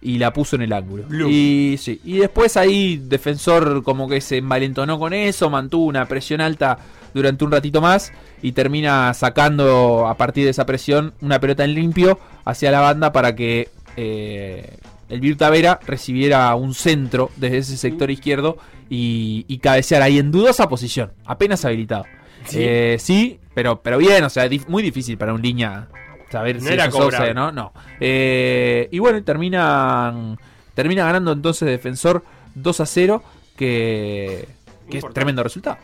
y la puso en el ángulo. Y, sí, y después ahí Defensor como que se envalentonó con eso, mantuvo una presión alta durante un ratito más y termina sacando a partir de esa presión una pelota en limpio hacia la banda para que eh, el Virta Vera recibiera un centro desde ese sector izquierdo y, y cabecear ahí en dudosa posición, apenas habilitado. Sí. Eh, sí, pero, pero bien, o sea, muy difícil para un línea saber No si era offside, ¿no? No. Eh, y bueno, terminan termina ganando entonces Defensor 2 a 0, que, que es tremendo resultado.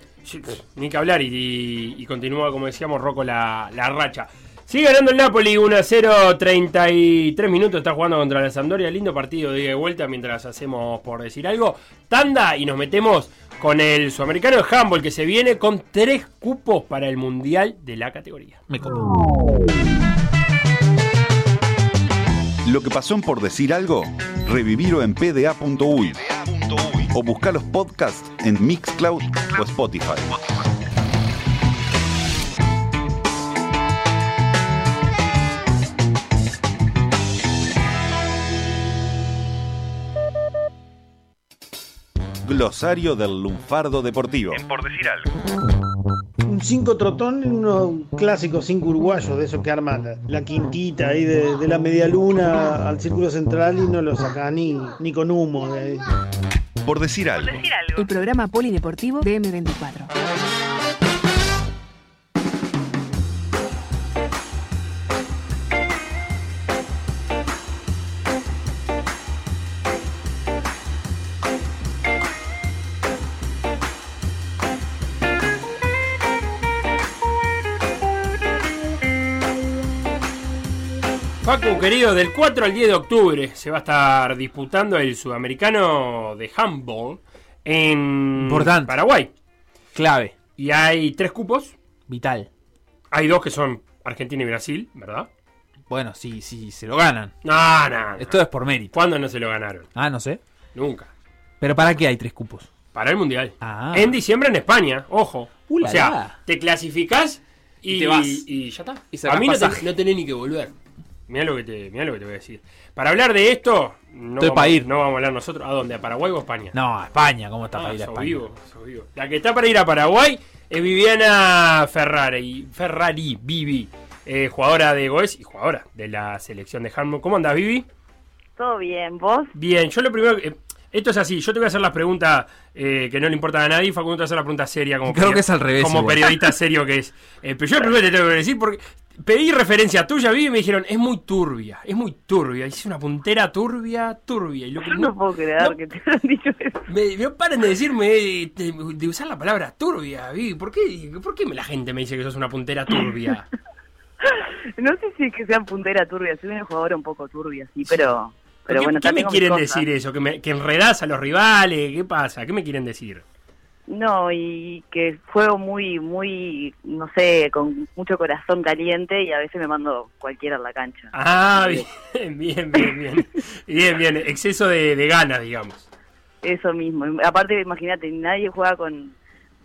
Ni que hablar y, y- y continúa, como decíamos, Rocco la, la racha. Sigue ganando el Napoli 1 a 0, 33 minutos. Está jugando contra la Sampdoria. Lindo partido de ida y vuelta mientras hacemos por decir algo. Tanda y nos metemos con el sudamericano de handball que se viene con tres cupos para el mundial de la categoría. Me copo. Lo que pasó en por decir algo, revivirlo en pda.uy o buscar los podcasts en Mixcloud o Spotify. Glosario del lunfardo deportivo. Por decir algo. Un 5 trotón, unos clásicos 5 uruguayos, de esos que arman la, la quintita ahí de, de la media luna al círculo central y no lo saca ni, ni con humo. de ahí. Por decir algo. El programa polideportivo de M24. Facu, querido, del 4 al 10 de octubre se va a estar disputando el sudamericano de handball en Importante. Paraguay. Clave, Y hay tres cupos. vital. Hay dos que son Argentina y Brasil, ¿verdad? Bueno, sí, sí, se lo ganan. No, no, no. Esto es por mérito. ¿Cuándo no se lo ganaron? Ah, no sé. Nunca. Pero ¿para qué hay tres cupos? Para el Mundial. Ah. En diciembre en España, ojo. Uh, o sea, la. te clasificás y, Y te vas. y ya está. Y a mí no, te- no tenés ni que volver. Mirá lo, que te, mirá lo que te voy a decir. Para hablar de esto, no, Estoy vamos, ir. no vamos a hablar nosotros. ¿A dónde? ¿A Paraguay o a España? No, a España, ¿cómo está Ah, para ir a España? vivo, sos vivo. La que está para ir a Paraguay es Viviana Ferrari. Ferrari, Vivi. eh, jugadora de Goes y jugadora de la selección de handball. ¿Cómo andas, Vivi? Todo bien, ¿vos? Bien, yo lo primero que... eh, esto es así, yo te voy a hacer las preguntas eh, que no le importan a nadie, Facundo te va a hacer la pregunta seria como, Creo que es al revés como igual. periodista serio que es. Eh, pero yo primero te tengo que decir, porque pedí referencia tuya, Vivi, y me dijeron, es muy turbia, es muy turbia, es una puntera turbia, turbia. Y lo que Yo no puedo creer no- que te hayan dicho eso. me, paren de decirme, de, de usar la palabra turbia, Vivi. ¿Por qué, ¿Por qué la gente me dice que sos una puntera turbia? No sé si es que sea puntera turbia, soy una jugadora un poco turbia, sí, pero, pero ¿Qué, bueno, qué me quieren decir eso? ¿Que, me, ¿Que enredás a los rivales? ¿Qué pasa? ¿Qué me quieren decir? No, y que juego muy, muy, no sé, con mucho corazón caliente y a veces me mando cualquiera a la cancha. Ah, bien, bien, bien, bien. Bien, bien. Exceso de, de ganas, digamos. Eso mismo. Aparte, imagínate, nadie juega con,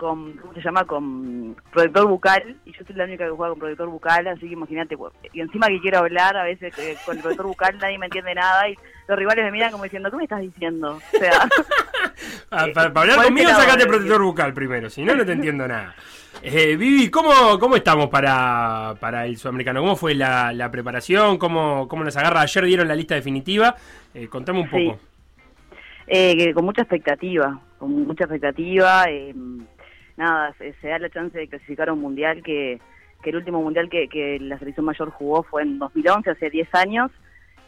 con, ¿cómo se llama? Con protector bucal, y yo soy la única que juega con protector bucal, así que imagínate, y encima que quiero hablar, a veces que con el protector bucal nadie me entiende nada, y los rivales me miran como diciendo, ¿qué me estás diciendo? O sea, Ah, para, para hablar ¿cuál conmigo, sacate ahora? protector bucal primero. Si no, no te entiendo nada. Eh, Vivi, ¿cómo, ¿cómo estamos para, para el sudamericano? ¿Cómo fue la, la preparación? ¿Cómo, ¿Cómo nos agarra? Ayer dieron la lista definitiva. Eh, contame un Sí. poco. eh, que con mucha expectativa, con mucha expectativa, eh, nada, se, da la chance de clasificar a un mundial que, que el último mundial que, la selección mayor jugó fue en 2011, hace 10 años,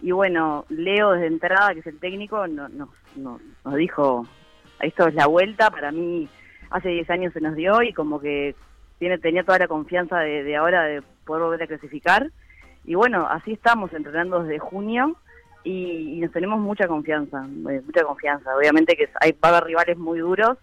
y bueno, Leo desde entrada, que es el técnico, no, no, no- nos dijo, esto es la vuelta, para mí hace 10 años se nos dio y como que tiene tenía toda la confianza de, de ahora de poder volver a clasificar. Y bueno, así estamos entrenando desde junio y, y nos tenemos mucha confianza, eh, mucha confianza. Obviamente que hay va a haber rivales muy duros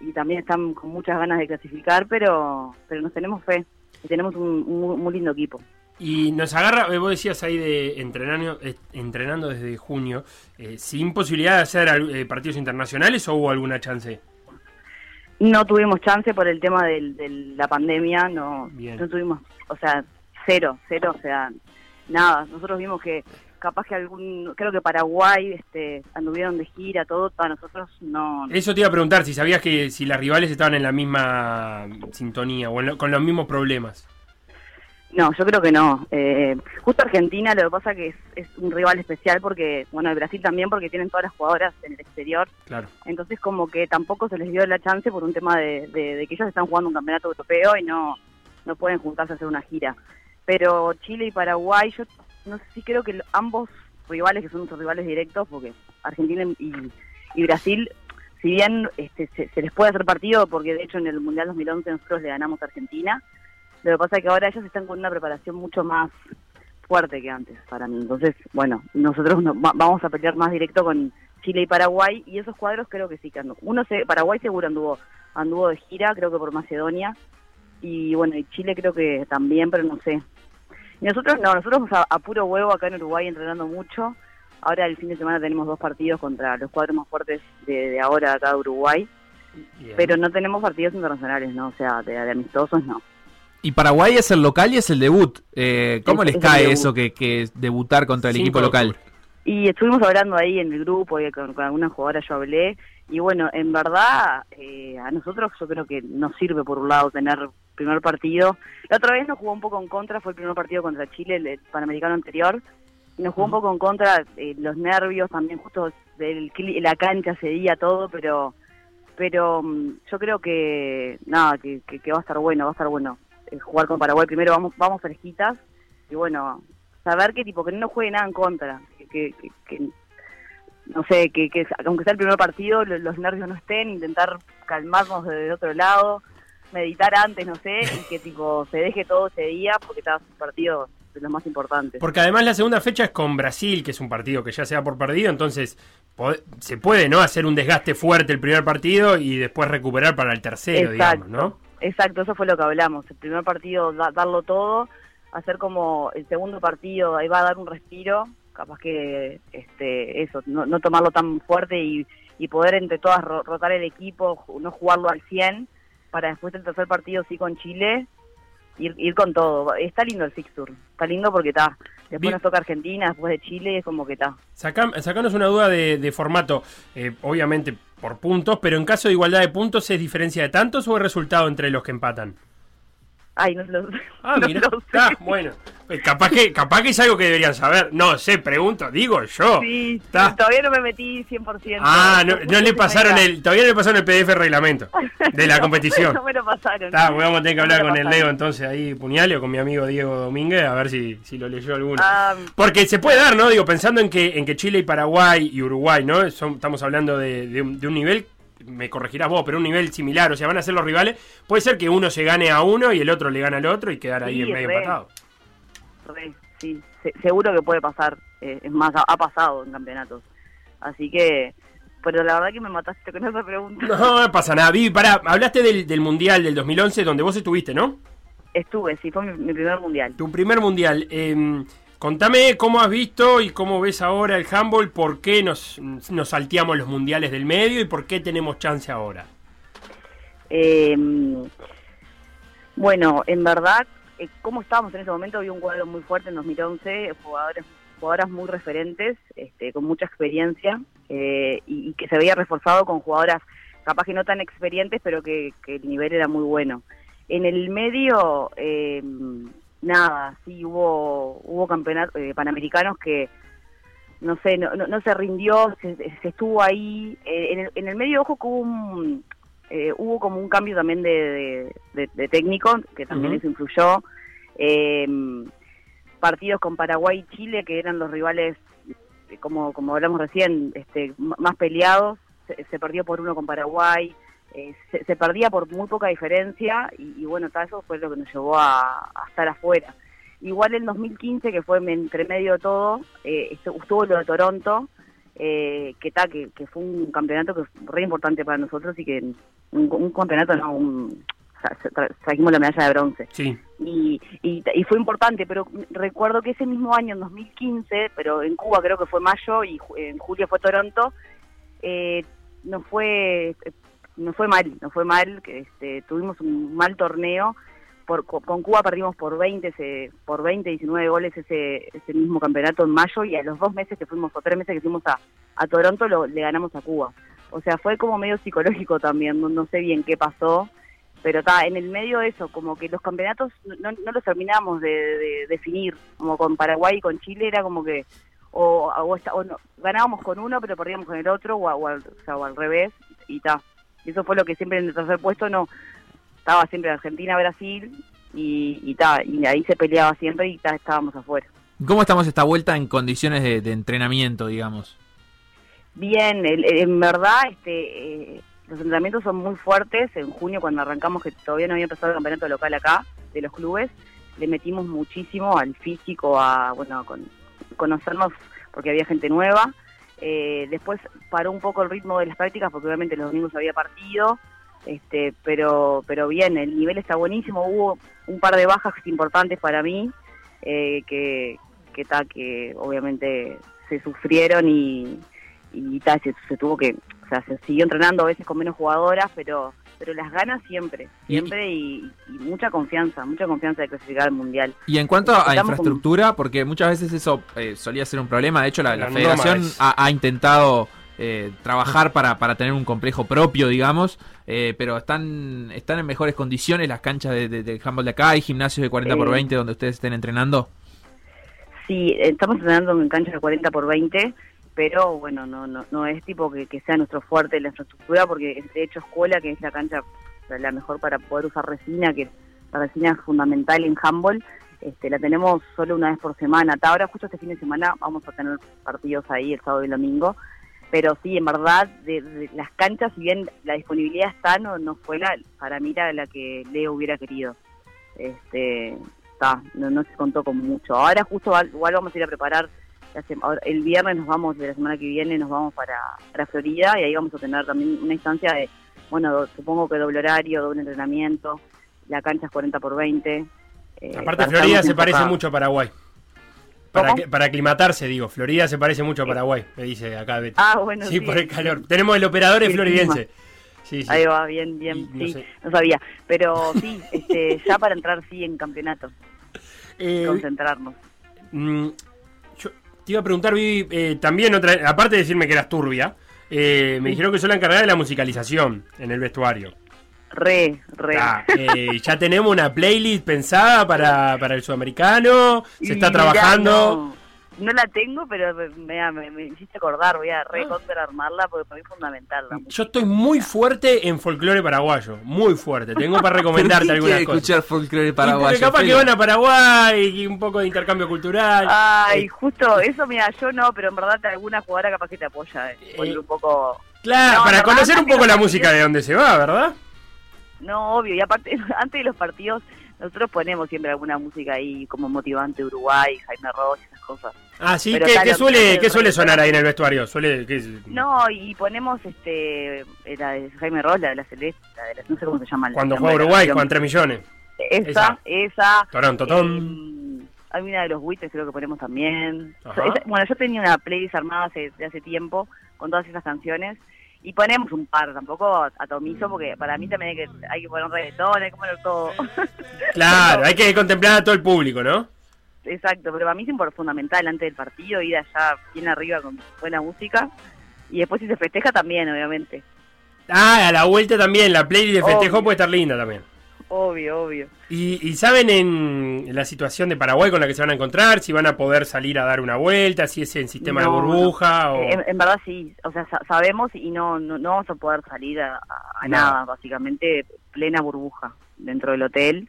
y también están con muchas ganas de clasificar, pero pero nos tenemos fe y tenemos un, un muy- lindo equipo. Y nos agarra, eh, vos decías ahí de entrenando, eh, entrenando desde junio, eh, sin posibilidad de hacer eh, partidos internacionales o hubo alguna chance. No tuvimos chance por el tema del- de la pandemia, no, Bien. no tuvimos, o sea, cero, cero, o sea, nada. Nosotros vimos que capaz que algún, creo que Paraguay este, anduvieron de gira, todo, para nosotros no. Eso te iba a preguntar, si sabías que si las rivales estaban en la misma sintonía o lo- con los mismos problemas. No, yo creo que no. Eh, justo Argentina lo que pasa que es, es un rival especial porque, bueno, el Brasil también porque tienen todas las jugadoras en el exterior. Claro. Entonces como que tampoco se les dio la chance por un tema de, de- de que ellos están jugando un campeonato europeo y no, no pueden juntarse a hacer una gira. Pero Chile y Paraguay, yo no sé si creo que ambos rivales, que son nuestros rivales directos, porque Argentina y, Brasil, si bien este, se, se les puede hacer partido, porque de hecho en el Mundial 2011 nosotros le ganamos a Argentina, lo que pasa es que ahora ellos están con una preparación mucho más fuerte que antes para mí. Entonces, bueno, nosotros no- va- vamos a pelear más directo con Chile y Paraguay y esos cuadros creo que sí que anduvo. Uno se, Paraguay seguro anduvo anduvo de gira, creo que por Macedonia y bueno, y Chile creo que también, pero no sé. Y nosotros no, nosotros a, a puro huevo acá en Uruguay entrenando mucho. Ahora el fin de semana tenemos dos partidos contra los cuadros más fuertes de, de ahora acá de Uruguay, Bien. pero no tenemos partidos internacionales, ¿no? O sea, de, de amistosos no. Y Paraguay es el local y es el debut. Eh, ¿Cómo Es- les es cae eso que, que es debutar contra el equipo local? Y estuvimos hablando ahí en el grupo y con, con algunas jugadoras yo hablé. Y bueno, en verdad, eh, a nosotros yo creo que nos sirve por un lado tener primer partido. La otra vez nos jugó un poco en contra, fue el primer partido contra Chile, el, Panamericano anterior. Y nos jugó un poco en contra eh, los nervios, también justo del, la cancha ese día, todo, pero pero mm, yo creo que nada, que, que, que va a estar bueno, va a estar bueno eh, jugar con Paraguay. Primero vamos vamos fresquitas y bueno, saber que tipo que no nos juegue nada en contra, que, que, no sé, que, que aunque sea el primer partido, lo- los nervios no estén, intentar calmarnos desde otro lado, meditar antes, no sé, y que tipo se deje todo ese día porque está un partido de los más importantes. Porque además la segunda fecha es con Brasil, que es un partido que ya se da por perdido, entonces se puede no hacer un desgaste fuerte el primer partido y después recuperar para el tercero, Exacto. digamos, ¿no? Exacto, eso fue lo que hablamos. El primer partido, da- darlo todo, hacer como el segundo partido, ahí va a dar un respiro, capaz que este eso, no, no tomarlo tan fuerte y, y poder entre todas ro- rotar el equipo, no jugarlo al 100, para después del tercer partido sí con Chile, ir, ir con todo. Está lindo el fixture, está lindo porque está. Después Bien. nos toca Argentina, después de Chile, es como que está. Sacam- sacanos una duda de, de formato, eh, obviamente por puntos, pero en caso de igualdad de puntos, ¿es diferencia de tantos o es resultado entre los que empatan? Ay, no lo Ah, no mira, lo sé. ah, bueno, Eh, capaz que, capaz que es algo que deberían saber. No sé, pregunto, digo yo. Sí, Está. todavía no me metí 100%. Ah, no, no le pasaron el, todavía no le pasaron el PDF reglamento de la competición. No me lo pasaron. Está, vamos a tener que hablar con el. Leo entonces ahí, Puñale, o con mi amigo Diego Domínguez, a ver si, si lo leyó alguno. Ah, Porque se puede dar, ¿no? Digo, pensando en que, en que Chile y Paraguay y Uruguay, ¿no? Son- estamos hablando de, de un, de un nivel, me corregirás vos, pero un nivel similar, o sea, van a ser los rivales. Puede ser que uno se gane a uno y el otro le gane al otro y quedar ahí Sí, en medio re. empatado. re, sí, se- seguro que puede pasar. eh, es más, ha, ha pasado en campeonatos. Así que, pero la verdad que me mataste con esa pregunta. No, no pasa nada. Vivi, pará, hablaste del, del Mundial del 2011 donde vos estuviste, ¿no? Estuve, sí, fue mi, mi primer mundial. Tu primer Mundial. Eh, contame cómo has visto y cómo ves ahora el handball, por qué nos, nos salteamos los mundiales del medio y por qué tenemos chance ahora. Eh, bueno, en verdad, eh, como estábamos en ese momento, había un cuadro muy fuerte en 2011, jugadores, jugadoras muy referentes, este, con mucha experiencia, eh, y, que se veía reforzado con jugadoras capaz que no tan experientes, pero que, que el nivel era muy bueno. En el medio, eh, nada, sí hubo, hubo campeonatos eh, panamericanos que no sé, no, no, no se rindió, se, se estuvo ahí. Eh, en, el, en el medio, ojo, que hubo un, eh, hubo como un cambio también de, de, de- de técnico, que también eso influyó. Eh, partidos con Paraguay y Chile, que eran los rivales, como, como hablamos recién, este, más peleados. Se, se perdió por uno con Paraguay. Eh, se, se perdía por muy poca diferencia y, y bueno, ta, eso fue lo que nos llevó a, a estar afuera. Igual en 2015, que fue entre medio de todo, eh, estu- estuvo lo de Toronto, eh, que, ta, que, que fue un campeonato que fue re importante para nosotros y que un, un campeonato, no, un, trajimos la medalla de bronce Sí. y, y, y fue importante, pero recuerdo que ese mismo año, en 2015, pero en Cuba creo que fue mayo y en julio fue Toronto, eh, nos fue nos fue mal, nos fue mal, que este, tuvimos un mal torneo, por, co- con Cuba perdimos por 20, ese, por 20, 19 goles ese, ese mismo campeonato en mayo y a los dos meses que fuimos, o tres meses que fuimos a, Toronto, lo, le ganamos a Cuba. O sea, fue como medio psicológico también, no, no sé bien qué pasó, pero está en el medio de eso, como que los campeonatos no, no los terminamos de, de definir, como con Paraguay y con Chile era como que o, o, o no, ganábamos con uno pero perdíamos con el otro o, o al, sea, al revés y ta. Y eso fue lo que siempre en el tercer puesto no estaba siempre Argentina, Brasil y, y ta, y ahí se peleaba siempre y ta, estábamos afuera. ¿Cómo estamos esta vuelta en condiciones de, de entrenamiento, digamos? Bien, el- el- en verdad, este, eh, los entrenamientos son muy fuertes. En junio, cuando arrancamos, que todavía no había empezado el campeonato local acá, de los clubes, le metimos muchísimo al físico, a bueno, con- conocernos, porque había gente nueva. Eh, después paró un poco el ritmo de las prácticas, porque obviamente los domingos había partido. Este, pero, pero bien, el nivel está buenísimo. Hubo un par de bajas importantes para mí, eh, que, que, ta, que obviamente se sufrieron y, y ta, se, se tuvo que, o sea, se siguió entrenando a veces con menos jugadoras, pero pero las ganas siempre, siempre y, y mucha confianza, mucha confianza de clasificar al mundial. Y en cuanto a infraestructura, porque muchas veces eso eh, solía ser un problema, de hecho la, federación ha, ha intentado eh, trabajar para, para tener un complejo propio, digamos, eh, pero están están en mejores condiciones las canchas de, de- del handball de acá, hay gimnasios de 40 por Eh, 20 donde ustedes estén entrenando. Sí, estamos entrenando en cancha de 40 por 20, pero bueno, no no, no es tipo que, que sea nuestro fuerte la infraestructura, porque de hecho escuela, que es la cancha la mejor para poder usar resina, que la resina es fundamental en handball, este, la tenemos solo una vez por semana. Hasta ahora, justo este fin de semana, vamos a tener partidos ahí el sábado y el domingo. Pero sí, en verdad, de, las canchas, si bien la disponibilidad está, no, no fue la, para mí la, que Leo hubiera querido. Este, está, no, no se contó con mucho. Ahora justo igual vamos a ir a preparar, el viernes nos vamos, de la semana que viene nos vamos para, para Florida y ahí vamos a tener también una instancia de, bueno, supongo que doble horario, doble entrenamiento, la cancha es 40 por 20. eh, Aparte, Florida se parece mucho a Paraguay. Para, para aclimatarse, digo. Florida se parece mucho a Paraguay, me dice acá Betty. Ah, bueno, sí, sí. por el calor. Tenemos el operador es Sí, floridense. Sí, sí. Ahí va, bien, bien, no sí, sé. no sabía. Pero sí, este, ya para entrar sí en campeonato, Eh, concentrarnos. Yo te iba a preguntar, Vivi, eh, también otra, aparte de decirme que eras turbia, eh, me dijeron que sos la encargada de la musicalización en el vestuario. Re, re. Ah, eh, ya tenemos una playlist pensada para, para el sudamericano, se está trabajando. No, la tengo, pero me, me, me- hiciste acordar, voy Ah. a re contra armarla porque para mí es fundamental. la. Yo estoy muy fuerte en folclore paraguayo, muy fuerte. Tengo para recomendarte ¿Quién algunas cosas. escuchar folclore paraguayo? capaz que van a Paraguay y un poco de intercambio cultural. Ay, Eh, justo eso, mira, yo no, pero en verdad alguna jugadora capaz que te apoya. Eh, poner un poco. claro, no, para conocer un poco la música de donde se va, ¿verdad? No, obvio, y aparte, antes de los partidos, nosotros ponemos siempre alguna música ahí como motivante Uruguay, Jaime Ross, cosas. Ah, sí, ¿qué, suele, qué suele sonar ahí en el vestuario? Suele, ¿qué es? No, y ponemos este la de Jaime Ross, la de la Celeste, la de la- no sé cómo se llama. la- Cuando juega Uruguay, juegan 3 millones. Esa, esa. Tom. eh, hay una de los buitres creo que ponemos también. Esa- bueno, yo tenía una playlist armada hace, de hace tiempo con todas esas canciones y ponemos un par, tampoco atomizo porque para mí también hay que, hay que poner reggaetón, hay que poner todo. Claro, hay que contemplar a todo el público, ¿no? Exacto, pero para mí es fundamental antes del partido ir allá bien arriba con buena música y después si se festeja también, obviamente. Ah, a la vuelta también, la playlist de festejo Obvio. puede estar linda también. Obvio, obvio. Y, y saben en la situación de Paraguay con la que se van a encontrar, si van a poder salir a dar una vuelta, si es en sistema de No, burbuja o... En, en verdad sí, o sea, sa- sabemos y no, no, no vamos a poder salir a, a- nada, básicamente plena burbuja dentro del hotel.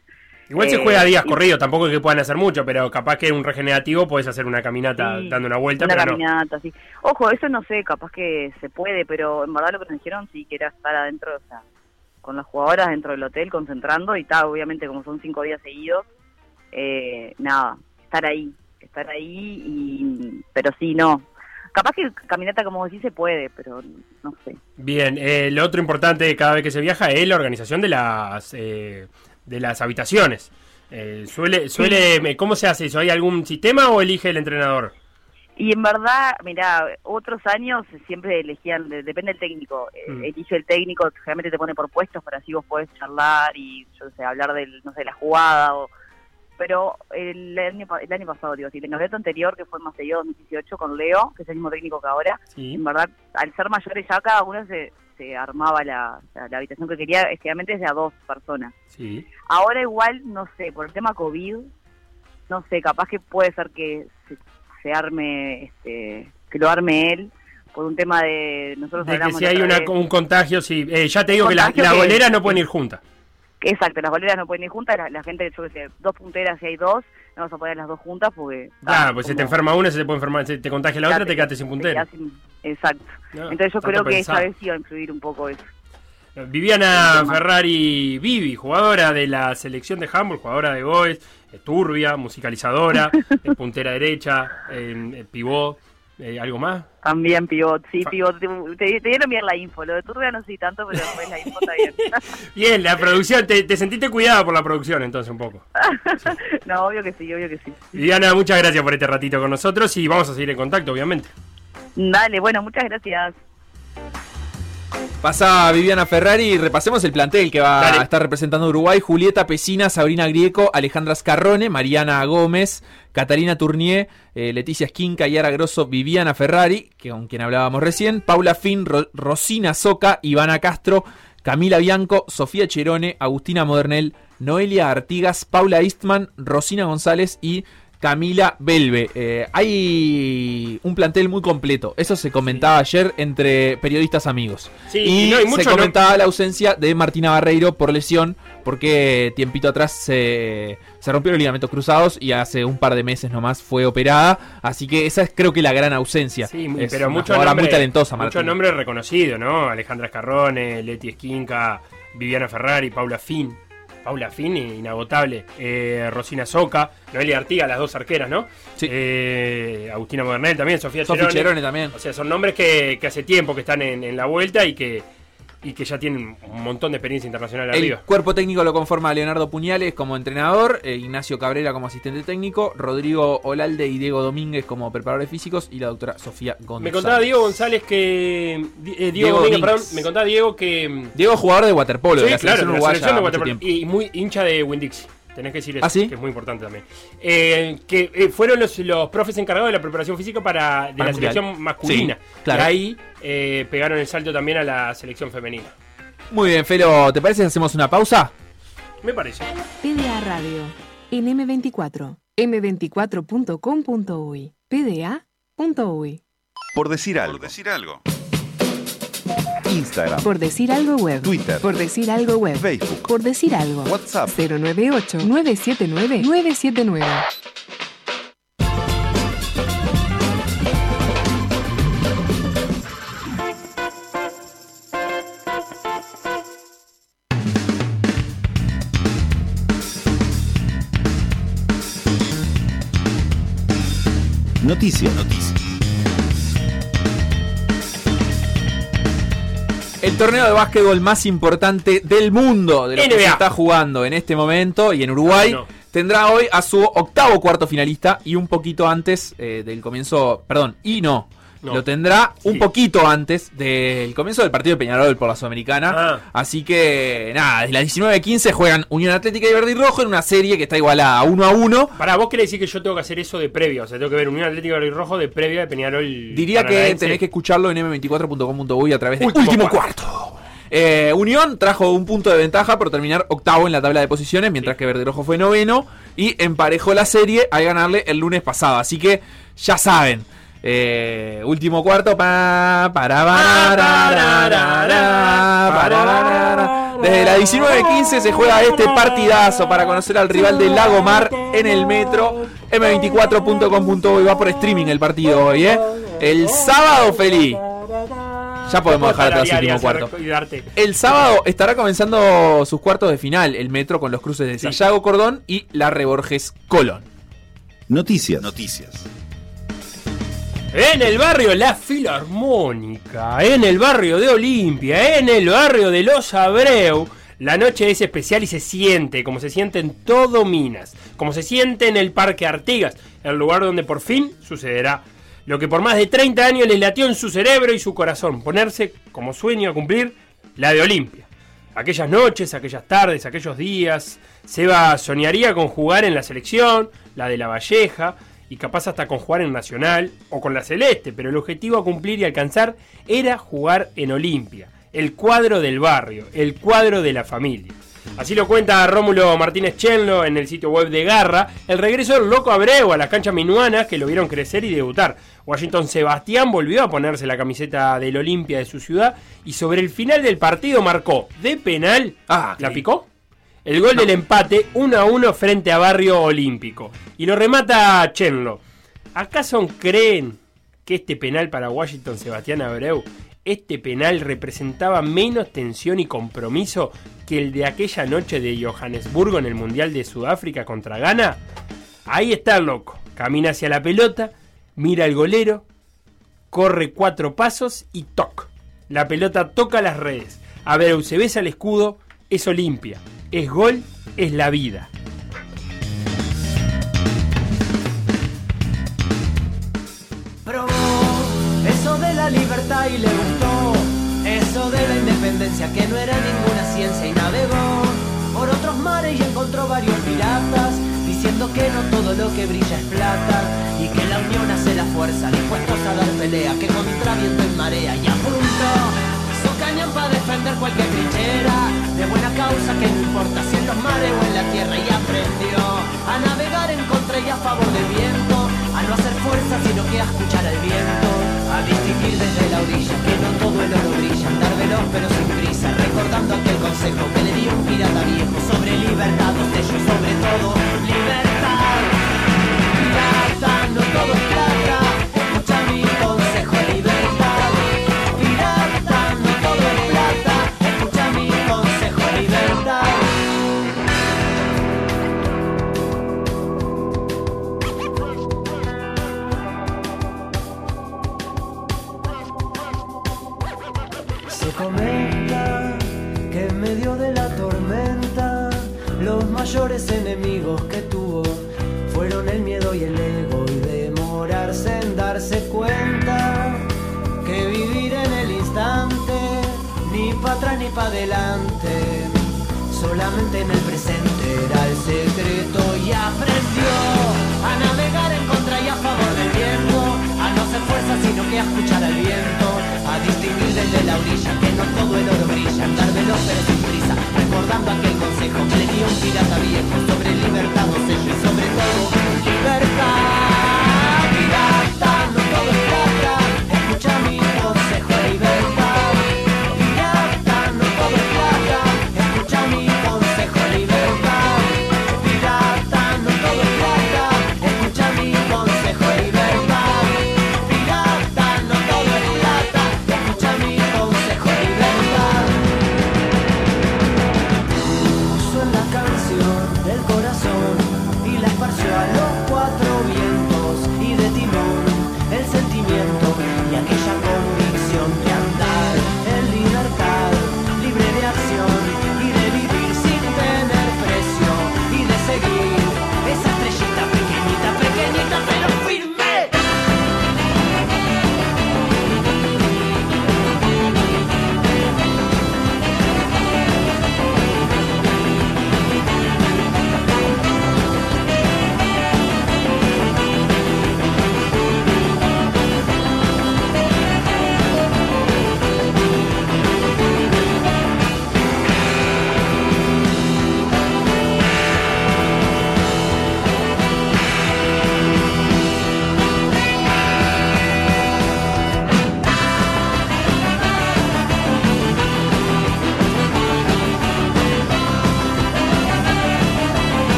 Igual se Eh, juega días y- corridos, tampoco es que puedan hacer mucho, pero capaz que un regenerativo puedes hacer una caminata Sí, dando una vuelta, una pero no. caminata, sí. Ojo, eso no sé, capaz que se puede, pero en verdad lo que nos dijeron sí que era estar adentro, o sea, con las jugadoras dentro del hotel concentrando y tal, obviamente como son cinco días seguidos, eh, nada, estar ahí, estar ahí y, pero sí, no. Capaz que caminata como decís se puede, pero no sé. Bien, eh, lo otro importante cada vez que se viaja es la organización de las eh, de las habitaciones. Eh, suele, suele, ¿cómo se hace eso? ¿Hay algún sistema o elige el entrenador? Y en verdad, mira, otros años siempre elegían, de- depende del técnico, eh, Mm. elige el técnico, generalmente te pone por puestos para así vos podés charlar y, yo sé, hablar del, no sé, la jugada o... Pero el año, el año pasado, digo, si el campeonato anterior, que fue en Maceió 2018 con Leo, que es el mismo técnico que ahora, Sí. en verdad, al ser mayores ya cada uno se, se armaba la, la, la habitación que quería, es generalmente es de a dos personas. Sí. Ahora igual, no sé, por el tema COVID, no sé, capaz que puede ser que se, se arme, este, que lo arme él, por un tema de, nosotros De que hablamos si la hay una, un contagio, sí. Eh, ya te digo que las que- boleras no pueden ir juntas. Exacto, las boleras no pueden ir juntas, la, la gente, yo qué sé, dos punteras si hay dos, no vas a poner las dos juntas porque... Claro, ah, pues si te como- enferma una, se te puede enfermar, se te contagia la otra, te quedaste sin te puntera. quedás sin- Exacto. No, Entonces yo creo que pensar. esta vez iba a influir un poco eso. Viviana El tema. Ferrari Vivi, jugadora de la selección de handball, jugadora de Goes, eh, turbia, musicalizadora, eh, puntera derecha, eh, eh, pivot, eh, ¿algo más? También pivot, sí, pivot. Te, te, te dieron bien la info, lo de Turbia no sé tanto, pero después la info está bien. Bien, la producción, te, te sentiste cuidada por la producción entonces un poco. no, obvio que sí, obvio que sí. Viviana, muchas gracias por este ratito con nosotros y vamos a seguir en contacto, obviamente. Dale, bueno, muchas gracias. Pasa Viviana Ferrari y repasemos el plantel que va Dale. a estar representando a Uruguay. Julieta Pesina, Sabrina Grieco, Alejandra Scarrone, Mariana Gómez, Catalina Tournier, eh, Leticia Esquinca, Yara Grosso, Viviana Ferrari, que con quien hablábamos recién, Paula Fin, Ro- Rosina Soca, Ivana Castro, Camila Bianco, Sofía Cherone, Agustina Modernel, Noelia Artigas, Paula Eastman, Rosina González y Camila Belve. Eh, hay un plantel muy completo. Eso se comentaba ayer entre periodistas amigos. Sí, y y no, y se mucho no- comentaba la ausencia de Martina Barreiro por lesión, porque tiempito atrás se, se rompió los ligamentos cruzados y hace un par de meses nomás fue operada. Así que esa es creo que la gran ausencia. Sí, Es pero mucho nombre, muy talentosa, mucho Martina. nombre reconocido, ¿no? Alejandra Escarrone, Leti Esquinca, Viviana Ferrari, Paula Fin. Paula Fin, inagotable. Eh, Rosina Soca, Noelia Artiga, las dos arqueras, ¿no? Sí. Eh, Agustina Modernel también, Sofía Sofi Cherone. Cherone también. O sea, son nombres que, que hace tiempo que están en, en la vuelta y que, y que ya tienen un montón de experiencia internacional El arriba. cuerpo técnico lo conforma Leonardo Puñales como entrenador, eh, Ignacio Cabrera como asistente técnico, Rodrigo Olalde y Diego Domínguez como preparadores físicos y la doctora Sofía González. Me contaba Diego González que. eh, Diego, Diego Domínguez, Domínguez. perdón. Me contaba Diego que. Diego jugador de waterpolo, Sí, de la claro, selección de uruguaya waterpolo. Y muy hincha de Winn-Dixie. Tenés que decir eso, ¿Ah, sí? que es muy importante también. Eh, que eh, fueron los, los profes encargados de la preparación física para de Para la Mundial. selección masculina. Sí, claro. Y ahí eh, pegaron el salto también a la selección femenina. Muy bien, Felo, ¿te parece si hacemos una pausa? Me parece. PDA Radio en M24, m24.com.uy, pda.uy. Por decir algo. Por decir algo. Instagram, Por decir algo web. Twitter, Por decir algo web. Facebook, Por decir algo. WhatsApp. 098-979-979. Noticia. Noticia. Torneo de básquetbol más importante del mundo, de lo que se está jugando en este momento y en Uruguay, Ah, no. tendrá hoy a su octavo cuarto finalista y un poquito antes eh, del comienzo, perdón, y no, No. lo tendrá un Sí. poquito antes del comienzo del partido de Peñarol por la Sudamericana. Ah. Así que nada, desde las 19.15 juegan Unión Atlética y Verde y Rojo en una serie que está igualada a 1 a 1. Para vos querés decir que yo tengo que hacer eso de previa. O sea, tengo que ver Unión Atlética Verde y Rojo de previa de Peñarol. Diría que tenés que escucharlo en m24.com.uy a través de Último Último, Cuarto. Cuarto. Eh, Unión trajo un punto de ventaja por terminar octavo en la tabla de posiciones, mientras que Verde Rojo fue noveno y emparejó la serie al ganarle el lunes pasado. Así que ya saben. Eh, último cuarto pa, para, pararara. Desde la 19.15 se juega este partidazo para conocer al rival de Lagomar en el metro. M24.com.uy va por streaming el partido hoy, ¿eh? El sábado feliz. Ya podemos dejar atrás el último cuarto. El sábado estará comenzando sus cuartos de final, el metro con los cruces de. Sayago Cordón y la Reborges Colón. Noticias. Noticias. En el barrio La Filarmónica, en el barrio de Olimpia, en el barrio de Los Abreu, la noche es especial y se siente, como se siente en todo Minas, como se siente en el Parque Artigas, el lugar donde por fin sucederá lo que por más de 30 años les latió en su cerebro y su corazón, ponerse como sueño a cumplir la de Olimpia. Aquellas noches, aquellas tardes, aquellos días, Seba soñaría con jugar en la selección, la de la Valleja, y capaz hasta con jugar en Nacional o con la Celeste, pero el objetivo a cumplir y alcanzar era jugar en Olimpia, el cuadro del barrio, el cuadro de la familia. Así lo cuenta Rómulo Martínez Chenlo en el sitio web de Garra, el regreso del loco Abreu a las canchas minuanas que lo vieron crecer y debutar. Washington Sebastián volvió a ponerse la camiseta del Olimpia de su ciudad y sobre el final del partido marcó de penal. Ah, ¿La picó? El gol del empate 1 a 1 frente a Barrio Olímpico. Y lo remata Chenlo. ¿Acaso creen que este penal para Washington Sebastián Abreu, este penal representaba menos tensión y compromiso que el de aquella noche de Johannesburgo en el Mundial de Sudáfrica contra Ghana? Ahí está el loco. Camina hacia la pelota, mira al golero, corre cuatro pasos y toc. La pelota toca las redes. Abreu se besa el escudo, es Olimpia. Es gol, es la vida. Probó eso de la libertad y le gustó eso de la independencia que no era ninguna ciencia y navegó por otros mares y encontró varios piratas diciendo que no todo lo que brilla es plata y que la unión hace la fuerza dispuestos a dar pelea que contra viento y marea y a para defender cualquier trinchera. De buena causa que no importa si en los mares o en la tierra y aprendió a navegar en contra y a favor del viento a no hacer fuerza sino que a escuchar al viento a distinguir desde la orilla que no todo el oro brilla andar veloz pero sin prisa recordando aquel consejo que le dio un pirata viejo sobre libertad los sellos sobre todo libertad que tuvo fueron el miedo y el ego y demorarse en darse cuenta que vivir en el instante ni para atrás ni para adelante solamente en el presente era el secreto y aprendió a navegar en contra y a favor fuerza sino que a escuchar al viento, a distinguir desde la orilla que no todo el oro brilla, andar veloz pero sin prisa, recordando aquel consejo que le dio un pirata viejo sobre libertad, o y sobre todo libertad.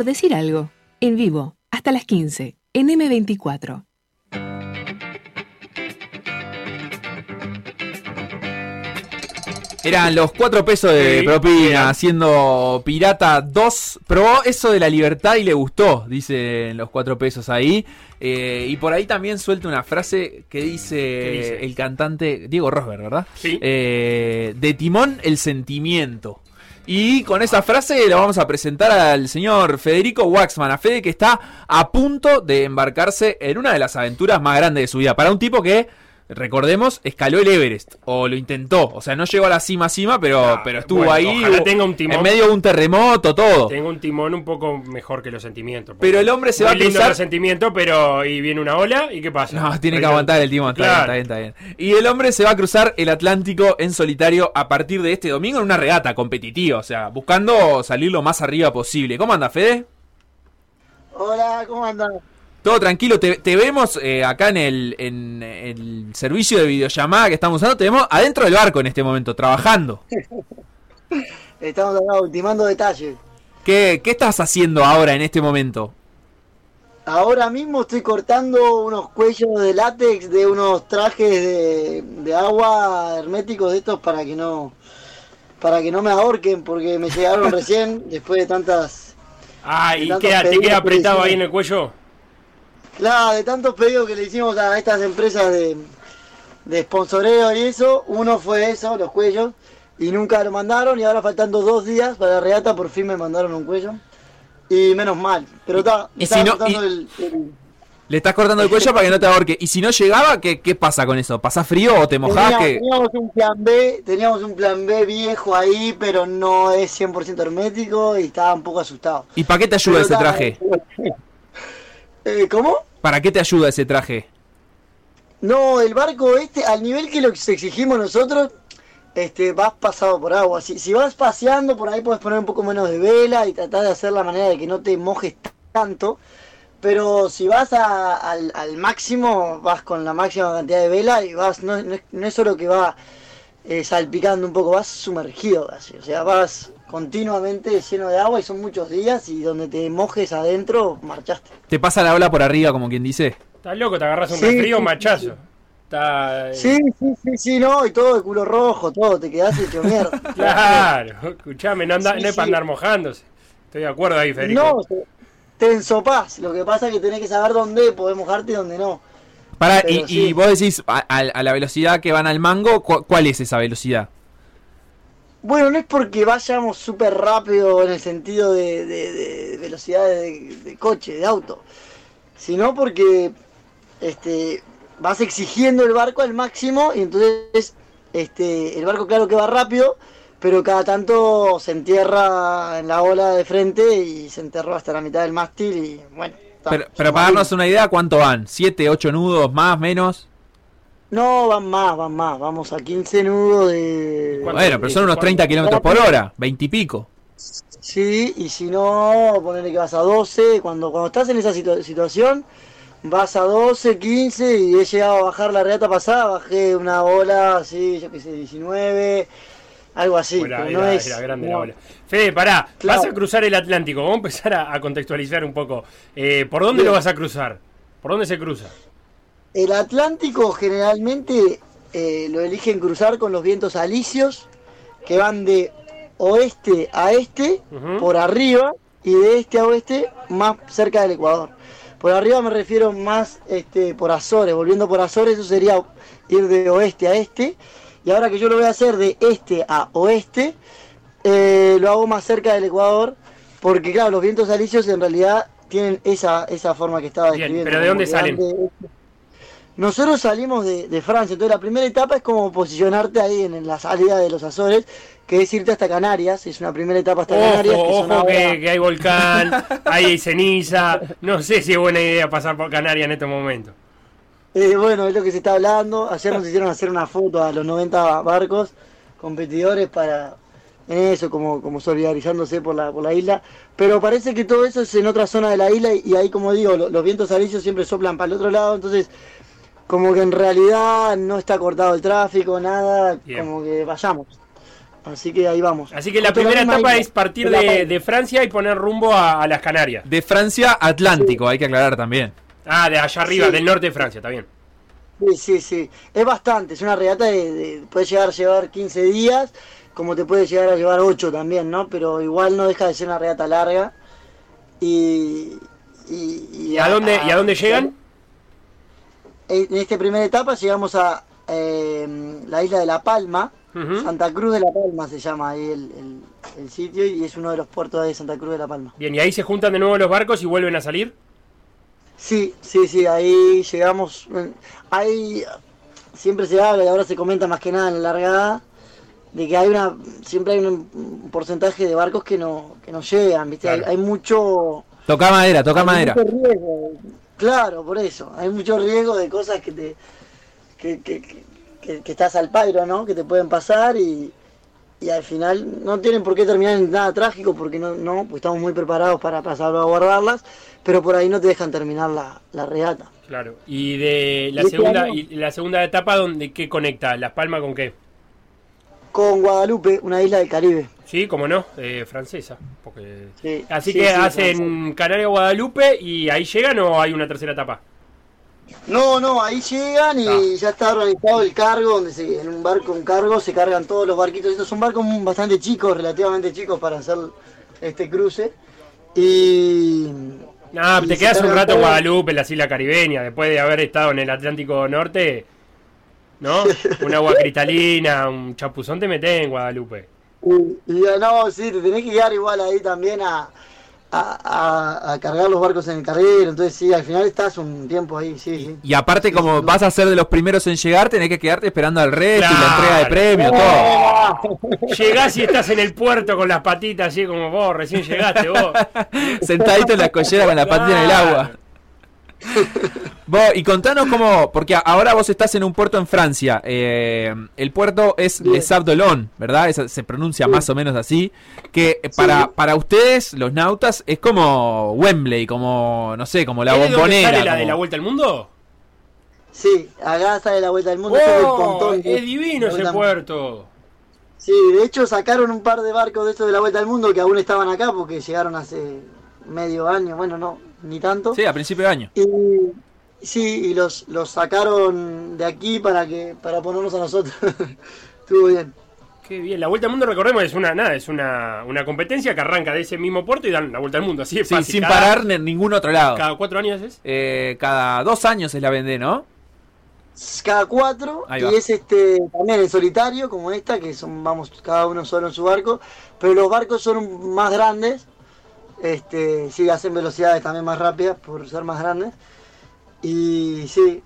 Por decir algo, en vivo, hasta las 15, en M24. Eran los cuatro pesos de Sí, propina, haciendo Pirata 2. Probó eso de la libertad y le gustó, dicen los cuatro pesos ahí. Eh, y por ahí también suelta una frase que dice, ¿Qué dice? el cantante Diego Rosberg, ¿verdad? Sí. Eh, de Timón, el sentimiento. Y con esa frase la vamos a presentar al señor Federico Waxman, a Fede que está a punto de embarcarse en una de las aventuras más grandes de su vida. Para un tipo que, recordemos, escaló el Everest, o lo intentó. O sea, no llegó a la cima cima, pero, Ah, pero estuvo bueno, ahí ojalá hubo- tenga un timón. en medio de un terremoto, todo. Tengo un timón un poco mejor que los sentimientos. Pero el hombre se va a cruzar- los sentimientos, pero y viene una ola y qué pasa. No, tiene que aguantar el timón, está, bien, está bien, está bien. Y el hombre se va a cruzar el Atlántico en solitario a partir de este domingo en una regata competitiva, o sea, buscando salir lo más arriba posible. ¿Cómo anda, Fede? Hola, ¿cómo andan? Todo tranquilo, te, te vemos eh, acá en el, en el servicio de videollamada que estamos usando, te vemos adentro del barco en este momento, trabajando. Estamos acá ultimando detalles. ¿Qué, qué estás haciendo ahora en este momento? Ahora mismo estoy cortando unos cuellos de látex de unos trajes de, de agua herméticos de estos para que no para que no me ahorquen porque me llegaron recién después de tantas Ah, y queda, te queda que apretado ahí en el cuello. Claro, de tantos pedidos que le hicimos a estas empresas de de sponsoreo y eso, uno fue eso, los cuellos y nunca lo mandaron y ahora faltando dos días para la regata por fin me mandaron un cuello y menos mal, pero está si no- y- el- el- Le estás cortando el cuello para que no te ahorque. Y si no llegaba, ¿qué, qué pasa con eso? ¿Pasás frío o te mojás? Teníamos, que teníamos un plan B, teníamos un plan B viejo ahí, pero no es 100% hermético y estaba un poco asustado. ¿Y para qué te ayuda Pero ese traje? Eh, ¿Cómo? ¿Para qué te ayuda ese traje? No, el barco este, al nivel que lo exigimos nosotros, este, vas pasado por agua. Si, si vas paseando, por ahí puedes poner un poco menos de vela y tratar de hacer la manera de que no te mojes tanto. Pero si vas al, al máximo, vas con la máxima cantidad de vela y vas, no, no no es solo que va eh, salpicando un poco, vas sumergido casi. O sea, vas continuamente lleno de agua y son muchos días y donde te mojes adentro, marchaste. ¿Te pasa la ola por arriba, como quien dice? Estás loco, te agarras un Sí, resfrío, sí, machazo. Está, eh, Sí, sí, sí, sí, no, y todo de culo rojo, todo, te quedás hecho mierda. Claro, escuchame, no, anda, Sí, no es para sí. andar mojándose. Estoy de acuerdo ahí, Federico. No, te, ensopás. Lo que pasa es que tenés que saber dónde podés mojarte y dónde no. Para, Pero y, sí. y vos decís, a, a- a la velocidad que van al mango, ¿cu- ¿cuál es esa velocidad? Bueno, no es porque vayamos súper rápido en el sentido de, de- de velocidad de, de coche, de auto, sino porque este, vas exigiendo el barco al máximo y entonces este, el barco claro que va rápido, pero cada tanto se entierra en la ola de frente y se enterró hasta la mitad del mástil y bueno. está, Pero, pero para darnos una idea, ¿cuánto van? ¿Siete, ocho nudos, más, menos? No, van más, van más, vamos a 15 nudos de... Bueno, pero son unos 30 kilómetros por hora, 20 y pico. Sí, y si no, ponerle que vas a 12. Cuando, cuando estás en esa situa- situación, vas a 12, 15 y he llegado a bajar la regata pasada, bajé una ola así, yo qué sé, 19, algo así. Era, pero no era- es, era grande no. la ola. Fede, pará, Claro. vas a cruzar el Atlántico. Vamos a empezar a, a contextualizar un poco. Eh, ¿Por dónde Bien. lo vas a cruzar? ¿Por dónde se cruza? El Atlántico generalmente eh, lo eligen cruzar con los vientos alisios, que van de oeste a este, por arriba, y de este a oeste, más cerca del Ecuador. Por arriba me refiero más este, por Azores, volviendo por Azores, eso sería ir de oeste a este. Y ahora que yo lo voy a hacer de este a oeste, eh, lo hago más cerca del Ecuador, porque claro, los vientos alisios en realidad tienen esa, esa forma que estaba Bien, describiendo. pero ¿de dónde salen? de- nosotros salimos de, de Francia, entonces la primera etapa es como posicionarte ahí en, en la salida de los Azores, que es irte hasta Canarias, es una primera etapa hasta Canarias. Ojo, que ojo ahora- que, que hay volcán, hay ceniza. No sé si es buena idea pasar por Canarias en estos momentos. Eh, bueno, es lo que se está hablando. Ayer nos hicieron hacer una foto a los 90 barcos competidores para eso, como, como solidarizándose por la, por la isla. Pero parece que todo eso es en otra zona de la isla y, y ahí, como digo, lo- los vientos alisios siempre soplan para el otro lado. Entonces, como que en realidad no está cortado el tráfico, nada, Bien. como que vayamos. Así que ahí vamos. Así que la primera etapa isla. es partir De de, Francia y poner rumbo a, a las Canarias. De Francia a Atlántico, hay que aclarar también. Ah, de allá arriba, Sí. del norte de Francia, está bien. Sí, sí, sí. Es bastante. Es una regata de, de- puede llegar a llevar 15 días, como te puede llegar a llevar 8 también, ¿no? Pero igual no deja de ser una regata larga. Y. ¿Y, ¿Y a dónde, ¿y a dónde llegan? En esta primera etapa llegamos a eh, la isla de La Palma. Santa Cruz de La Palma se llama ahí el, el- el sitio y es uno de los puertos de Santa Cruz de La Palma. Bien, y ahí se juntan de nuevo los barcos y vuelven a salir. Sí, sí, sí, ahí llegamos. eh, Ahí siempre se habla y ahora se comenta más que nada en la largada de que hay una siempre hay un, porcentaje de barcos que no que no llegan, ¿viste? Hay, mucho Toca madera, toca hay madera. mucho riesgo. Claro, por eso. Hay mucho riesgo de cosas que te que, que, que- que- estás al pairo, ¿no? Que te pueden pasar y, y al final no tienen por qué terminar en nada trágico porque no, no pues estamos muy preparados para, para salvaguardarlas, pero por ahí no te dejan terminar la, la regata. Claro. Y de la Y este segunda y la segunda etapa donde qué conecta Las Palmas con qué? Con Guadalupe, una isla del Caribe. Sí, como no, eh, francesa. Porque... Sí, Así sí, que sí, hacen Canaria Guadalupe y ahí llegan o hay una tercera etapa. No, no, ahí llegan y Ah. ya está organizado el cargo, donde se, en un barco, un cargo, se cargan todos los barquitos. Estos son barcos bastante chicos, relativamente chicos para hacer este cruce. Y. Ah, y te quedas un rato en. Guadalupe, en las Islas Caribeñas, después de haber estado en el Atlántico Norte, ¿no? Un agua cristalina, un chapuzón te metés en Guadalupe. Y, y, no, sí, te tenés que quedar igual ahí también a, a, a- a cargar los barcos en el carril. Entonces, sí, al final estás un tiempo ahí, sí, sí. Y aparte, como vas a ser de los primeros en llegar, tenés que quedarte esperando al resto y la Claro. entrega de premios, todo. Llegás y estás en el puerto con las patitas así como vos, recién llegaste vos. Sentadito en la collera con la patita en el agua. Vos, y contanos cómo, porque ahora vos estás en un puerto en Francia. eh, el puerto es Les Sables d'Olonne, ¿verdad? Esa- se pronuncia más o menos así. Que eh, para, para ustedes, los nautas, es como Wembley, como, no sé, como la ¿Es bombonera. sale la de la vuelta al mundo? Sí, acá sale la vuelta del mundo. es el ¡Oh! pontón Es divino ese al- puerto. Sí, de hecho sacaron un par de barcos de estos de la vuelta al mundo que aún estaban acá porque llegaron hace medio año, bueno, no, ni tanto. Sí, a principio de año. Y sí, y los, los sacaron de aquí para que para ponernos a nosotros. Estuvo bien. Qué bien, la vuelta al mundo recordemos es una nada, es una, una competencia que arranca de ese mismo puerto y dan la vuelta al mundo, así es Sí, fácil. sin Cada- parar en ningún otro lado. Cada cuatro años es. Eh, cada dos años es la vende, ¿no? Cada cuatro Ahí y va. es este también en solitario como esta que son vamos cada uno solo en su barco, pero los barcos son más grandes. Este, sí hacen velocidades también más rápidas por ser más grandes. Y sí,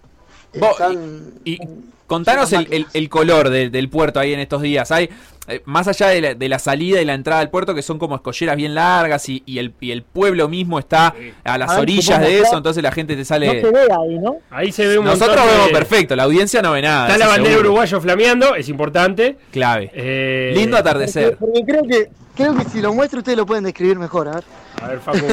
están Y contanos el, el- el color de- del puerto ahí en estos días. Hay, eh, más allá de la, de la salida y la entrada al puerto, que son como escolleras bien largas y, y el, y el pueblo mismo está a las A ver, orillas de eso, entonces la gente te no sale... se ve ahí, ¿no? Ahí se ve un Nosotros montón de- vemos perfecto, la audiencia no ve nada. Está la bandera seguro. uruguayo flameando, es importante. Clave. Eh, Lindo atardecer. Porque creo que creo que si lo muestro ustedes lo pueden describir mejor, a ver. A ver, Facu.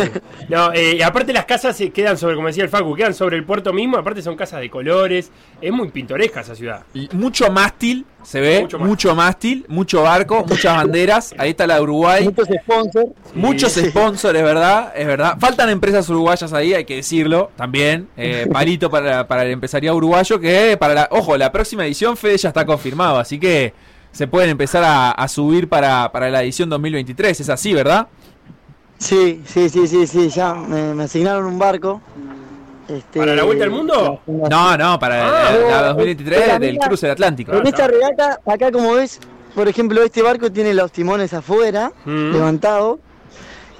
No, eh, y aparte las casas se quedan sobre, como decía el Facu, quedan sobre el puerto mismo, aparte son casas de colores, es muy pintoresca esa ciudad. Y Mucho mástil, se ve, Mucho mucho mástil. mástil, mucho barco, muchas banderas. Ahí está la de Uruguay. Muchos sponsors. Muchos sponsors, es verdad, es verdad. Faltan empresas uruguayas ahí, hay que decirlo también. Eh, palito para, para el empresariado uruguayo, que para la, ojo, la próxima edición Fede ya está confirmado, así que se pueden empezar a, a subir para, para la edición 2023, es así, ¿verdad? Sí, sí, sí, sí, sí, ya me, me asignaron un barco. Este, ¿Para la vuelta al mundo? No, no, para Ah, la, la pero 2023 la del cruce del Atlántico. En esta regata, acá como ves, por ejemplo, este barco tiene los timones afuera, Mm. levantados.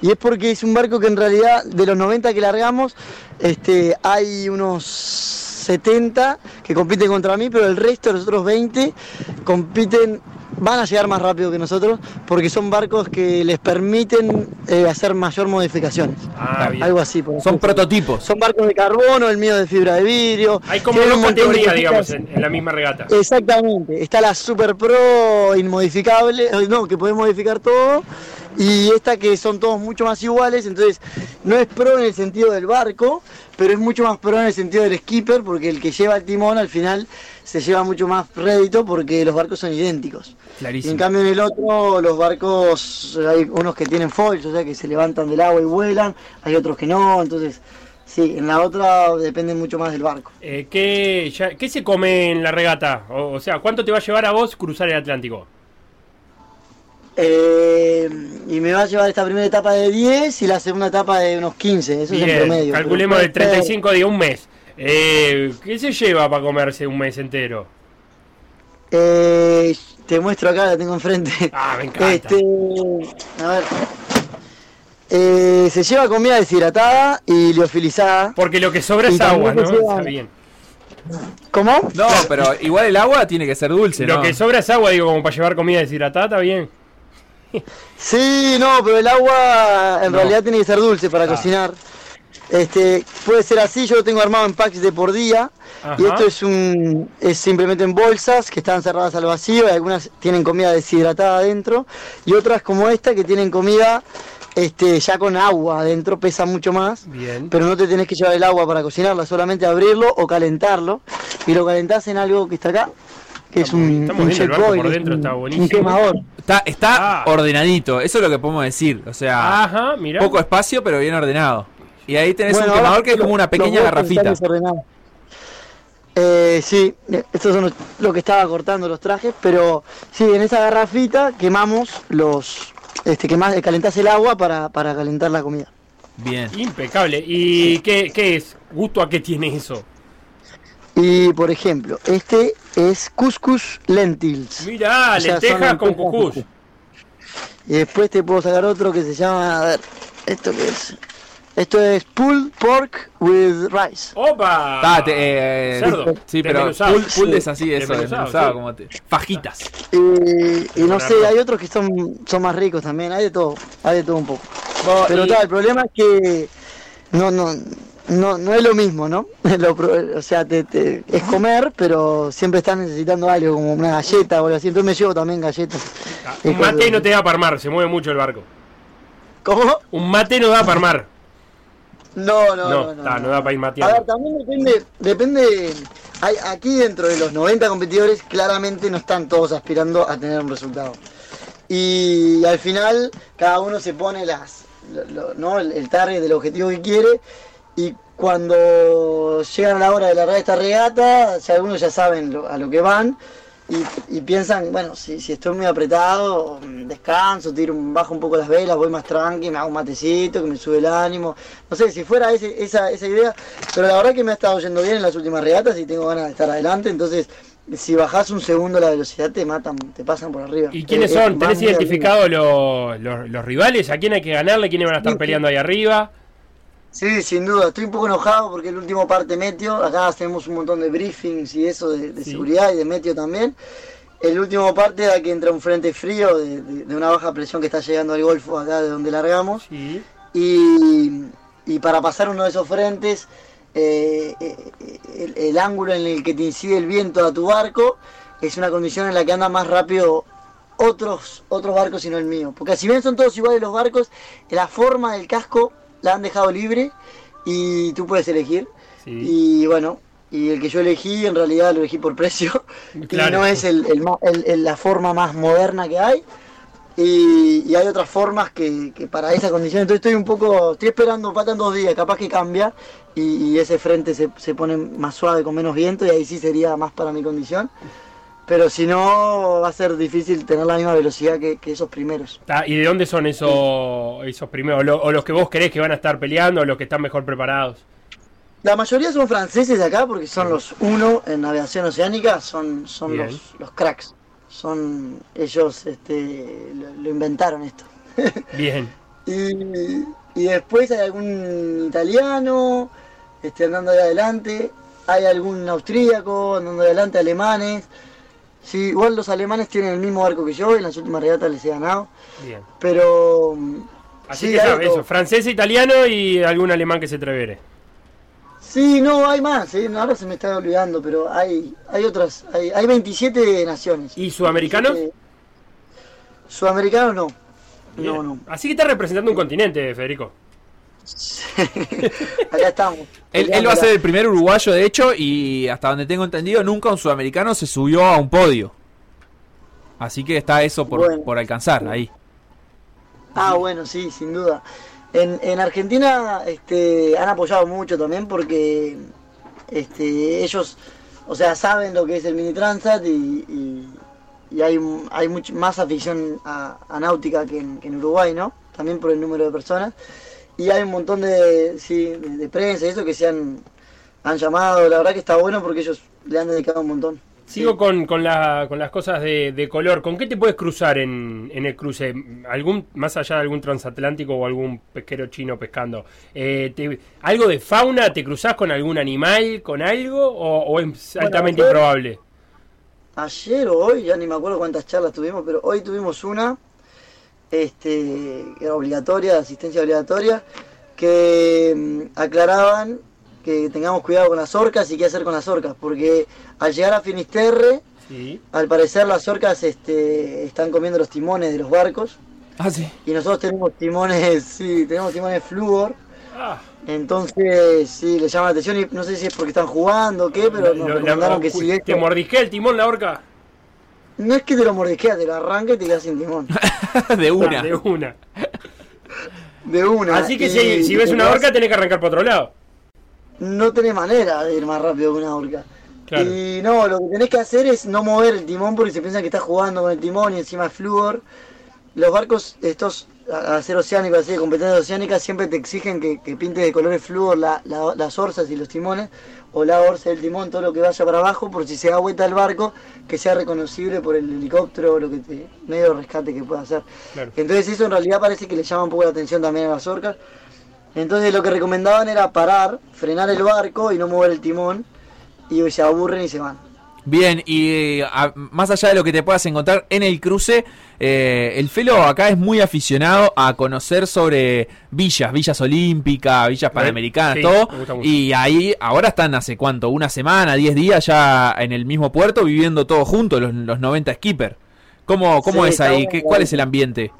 Y es porque es un barco que en realidad, de los 90 que largamos, este, hay unos 70 que compiten contra mí, pero el resto, los otros 20, compiten, van a llegar más rápido que nosotros, porque son barcos que les permiten eh, hacer mayor modificaciones. Ah, bien. Algo así. por Son prototipos. Son barcos de carbono, el mío de fibra de vidrio. Hay como dos categorías, digamos, en, en la misma regata. Exactamente. Está la Super Pro inmodificable, eh, no, que podés modificar todo. Y esta que son todos mucho más iguales, entonces no es pro en el sentido del barco, pero es mucho más pro en el sentido del skipper, porque el que lleva el timón al final se lleva mucho más rédito porque los barcos son idénticos. Y Clarísimo. en cambio en el otro los barcos, hay unos que tienen foils, o sea que se levantan del agua y vuelan, hay otros que no, entonces sí, en la otra depende mucho más del barco. Eh, ¿qué, ya- ¿Qué se come en la regata? O, o sea, ¿cuánto te va a llevar a vos cruzar el Atlántico? Eh, y me va a llevar esta primera etapa de 10 y la segunda etapa de unos 15, eso es en Bien, promedio. calculemos ser- 35 de un mes. Eh, ¿Qué se lleva para comerse un mes entero? Eh, te muestro acá, la tengo enfrente. Ah, me encanta. Este, a ver. Eh, se lleva comida deshidratada y liofilizada. Porque lo que sobra es agua, ¿no? lleva- Está bien. ¿Cómo? No, pero igual el agua tiene que ser dulce, Lo ¿no? que sobra es agua, digo, como para llevar comida deshidratada, está bien. Sí, no, pero el agua en No. realidad tiene que ser dulce para Ah. cocinar. Este, puede ser así, yo lo tengo armado en packs de por día. Ajá. Y esto es un es simplemente en bolsas que están cerradas al vacío, y algunas tienen comida deshidratada adentro y otras como esta que tienen comida este ya con agua adentro, pesa mucho más. Bien. Pero no te tenés que llevar el agua para cocinarla, solamente abrirlo o calentarlo. Y lo calentás en algo que está acá, que es un, un por es dentro, un- está un quemador. Está, está Ah. ordenadito, eso es lo que podemos decir. O sea, Ajá, mira. poco espacio, pero bien ordenado. Y ahí tenés Bueno, un quemador que es como una pequeña garrafita. Eh, sí, eh, estos son los- lo que estaba cortando los trajes, pero sí, en esa garrafita quemamos los, este, quemás, calentás el agua para, para calentar la comida. Bien. Impecable. ¿Y qué, qué es? ¿Gusto a qué tiene eso? Y por ejemplo, este es couscous lentils. Mirá, O sea, lentejas con cucús. Y después te puedo sacar otro que se llama, a ver, ¿esto qué es? Esto es pulled pork with rice. ¡Opa! Te- eh, Cerdo. Sí, pero full es así, eso, Desmenuzado, desmenuzado, sí. como te- fajitas. Y, y no sé, hay otros que son, son más ricos también, hay de todo, hay de todo un poco. Pero y- tal, el problema es que no, no, no, no es lo mismo, ¿no? Lo o sea, te, te- es comer, pero siempre estás necesitando algo, como una galleta o algo así. Entonces me llevo también galletas. Ah, Un mate no te da para armar, se mueve mucho el barco. ¿Cómo? Un mate no da para armar. No, no, No, no. no, ta, no da para ir A ver, mateando. también depende, depende, hay, aquí dentro de los 90 competidores claramente no están todos aspirando a tener un resultado. Y al final cada uno se pone las, lo- lo- ¿no? el, el target del objetivo que quiere y cuando llegan a la hora de largar esta regata, ya algunos ya saben lo- a lo que van y, y piensan, bueno, si, si estoy muy apretado, descanso, tiro, bajo un poco las velas, voy más tranqui, me hago un matecito, que me sube el ánimo. No sé, si fuera ese- esa, esa idea, pero la verdad que me ha estado yendo bien en las últimas regatas y tengo ganas de estar adelante, entonces si bajás un segundo la velocidad te matan, te pasan por arriba. ¿Y quiénes son? ¿Tenés muy arriba. identificado los, los, los rivales? ¿A quién hay que ganarle? ¿Quiénes van a estar peleando ahí arriba? Sí, sin duda. Estoy un poco enojado porque el último parte meteo, acá tenemos un montón de briefings y eso de, de Sí. seguridad y de meteo también. El último parte da que entra un frente frío de, de- de una baja presión que está llegando al Golfo acá de donde largamos. Sí. Y, y para pasar uno de esos frentes, eh, eh, el, el ángulo en el que te incide el viento a tu barco es una condición en la que anda más rápido otros, otros barcos y no el mío. Porque si bien son todos iguales los barcos, la forma del casco la han dejado libre y tú puedes elegir. Sí. Y bueno, y el que yo elegí en realidad lo elegí por precio. Claro. Y no es el, la forma más moderna que hay. Y, y hay otras formas que, que para esa condición. Entonces estoy un poco, estoy esperando, faltan dos días, capaz que cambia y, y ese frente se, se pone más suave con menos viento y ahí sí sería más para mi condición. Pero si no, va a ser difícil tener la misma velocidad que, que esos primeros. ¿Y de dónde son esos, esos primeros? O, lo- o los que vos creés que van a estar peleando, o los que están mejor preparados? La mayoría son franceses de acá porque son los uno en navegación oceánica, son, son Bien. los, los cracks. Son ellos este, lo, lo inventaron esto. Bien. Y, y después hay algún italiano este, andando ahí adelante, hay algún austríaco andando adelante, alemanes. Sí, igual los alemanes tienen el mismo barco que yo, en las últimas regatas les he ganado, Bien. pero... Así sí, que sabes, eso, francés, italiano y algún alemán que se atrevere. Sí, no, hay más, ¿eh? ahora se me está olvidando, pero hay, hay otras, hay, hay 27 naciones. ¿Y sudamericanos? 27 Sudamericanos no. Bien. No, no. Así que estás representando un continente, Federico. Acá estamos. Él, él va a ser el primer uruguayo, de hecho, y hasta donde tengo entendido, nunca un sudamericano se subió a un podio. Así que está eso por, Bueno. por alcanzar ahí. Ah, bueno, sí, sin duda. En, en Argentina este, han apoyado mucho también porque este, ellos, o sea, saben lo que es el mini transat y, y- y hay, hay much- más afición a, a náutica que en, que en Uruguay, ¿no? También por el número de personas. Y hay un montón de, sí, de, de prensa y eso que se han, han llamado. La verdad que está bueno porque ellos le han dedicado un montón. Sigo con, con, la- con las cosas de, de color. ¿Con qué te puedes cruzar en, en el cruce? ¿Algún, más allá de algún transatlántico o algún pesquero chino pescando? Eh, te- ¿Algo de fauna? ¿Te cruzás con algún animal, con algo? ¿O, o es Bueno, altamente ayer- improbable? ayer o hoy, ya ni me acuerdo cuántas charlas tuvimos, pero hoy tuvimos una, este, obligatoria, de asistencia obligatoria, que mm, aclaraban que tengamos cuidado con las orcas y qué hacer con las orcas, porque al llegar a Finisterre, Sí. al parecer las orcas este, están comiendo los timones de los barcos, Ah, sí. y nosotros tenemos timones, sí, tenemos timones flúor, Ah, entonces sí, le llama la atención y no sé si es porque están jugando o qué, pero nos lo- recomendaron que si ¿Te esto- mordisquea el timón la orca? No es que te lo mordisqueas, te lo arranca y te quedas sin timón. de una. De una. De una. Así que Y- si, ves una orca tenés que arrancar por otro lado. No tenés manera de ir más rápido que una orca. Claro. Y no, lo que tenés que hacer es no mover el timón porque se piensa que estás jugando con el timón y encima es flúor. Los barcos, estos a a ser oceánicos, así de competencia oceánica, siempre te exigen que, que pintes de colores flúor la- la- las orzas y los timones, o la orza del timón, todo lo que vaya para abajo, por si se da vuelta el barco, que sea reconocible por el helicóptero o lo que te, medio rescate que pueda hacer. Claro. Entonces eso en realidad parece que le llama un poco la atención también a las orcas. Entonces lo que recomendaban era parar, frenar el barco y no mover el timón, y se aburren y se van. Bien, y eh, a- más allá de lo que te puedas encontrar en el cruce, eh, el Felo acá es muy aficionado a conocer sobre villas, villas olímpicas, villas panamericanas, sí, todo. Y ahí ahora están hace cuánto, una semana, 10 días ya en el mismo puerto viviendo todos juntos, los, los 90 skipper. ¿Cómo, cómo Sí, es ahí? ¿Qué, ¿Cuál es el ambiente?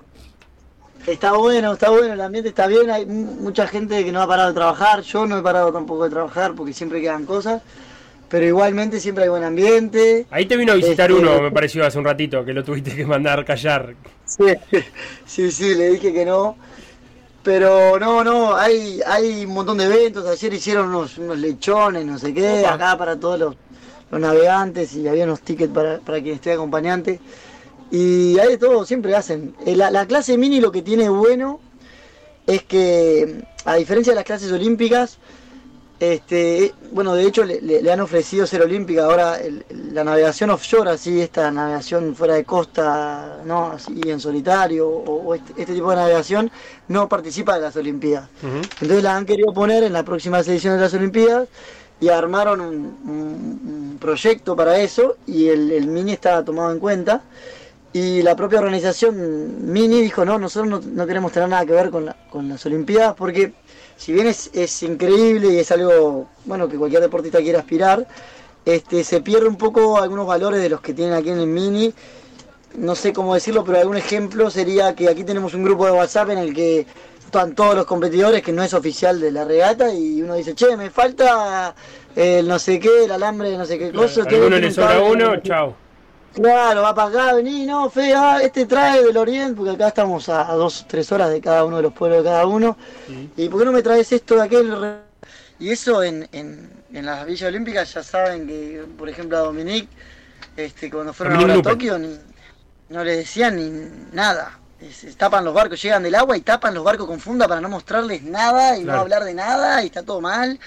Está bueno, está bueno, el ambiente está bien, hay mu- mucha gente que no ha parado de trabajar, yo no he parado tampoco de trabajar porque siempre quedan cosas, pero igualmente siempre hay buen ambiente. Ahí te vino a visitar Este, uno, me pareció hace un ratito, que lo tuviste que mandar callar. Sí, sí, sí, le dije que no. Pero no, no, hay, hay un montón de eventos. Ayer hicieron unos, unos lechones, no sé qué, Opa. acá para todos los, los navegantes y había unos tickets para, para quien esté acompañante. Y hay de todo, siempre hacen. Eh, La, la clase mini lo que tiene bueno es que, a diferencia de las clases olímpicas, este, bueno, de hecho le, han ofrecido ser olímpica ahora el- la navegación offshore, así esta navegación fuera de costa, no, así en solitario o, o este, este tipo de navegación no participa de las Olimpiadas. Entonces la han querido poner en las próximas ediciones de las Olimpiadas y armaron un, un- un proyecto para eso y el, el mini está tomado en cuenta. Y la propia organización Mini dijo, no, nosotros no, no queremos tener nada que ver con, la- con las Olimpiadas porque si bien es, es increíble y es algo bueno que cualquier deportista quiera aspirar, este, se pierde un poco algunos valores de los que tienen aquí en el Mini. No sé cómo decirlo, pero algún ejemplo sería que aquí tenemos un grupo de WhatsApp en el que están todos los competidores, que no es oficial de la regata, y uno dice, che, me falta el no sé qué, el alambre no sé qué cosa. Que alguno le sobra uno, no- chao. Claro, va para acá, vení, no, fe, ah, este trae del oriente, porque acá estamos a, a dos, tres horas de cada uno de los pueblos de cada uno. ¿Y por qué no me traes esto de aquel? Y eso en, en, en las villas olímpicas ya saben que, por ejemplo, a Dominique, este, cuando fueron ahora a. Tokio, ni, no les decían ni nada. Tapan los barcos, llegan del agua y tapan los barcos con funda para no mostrarles nada y Claro. no hablar de nada y está todo mal.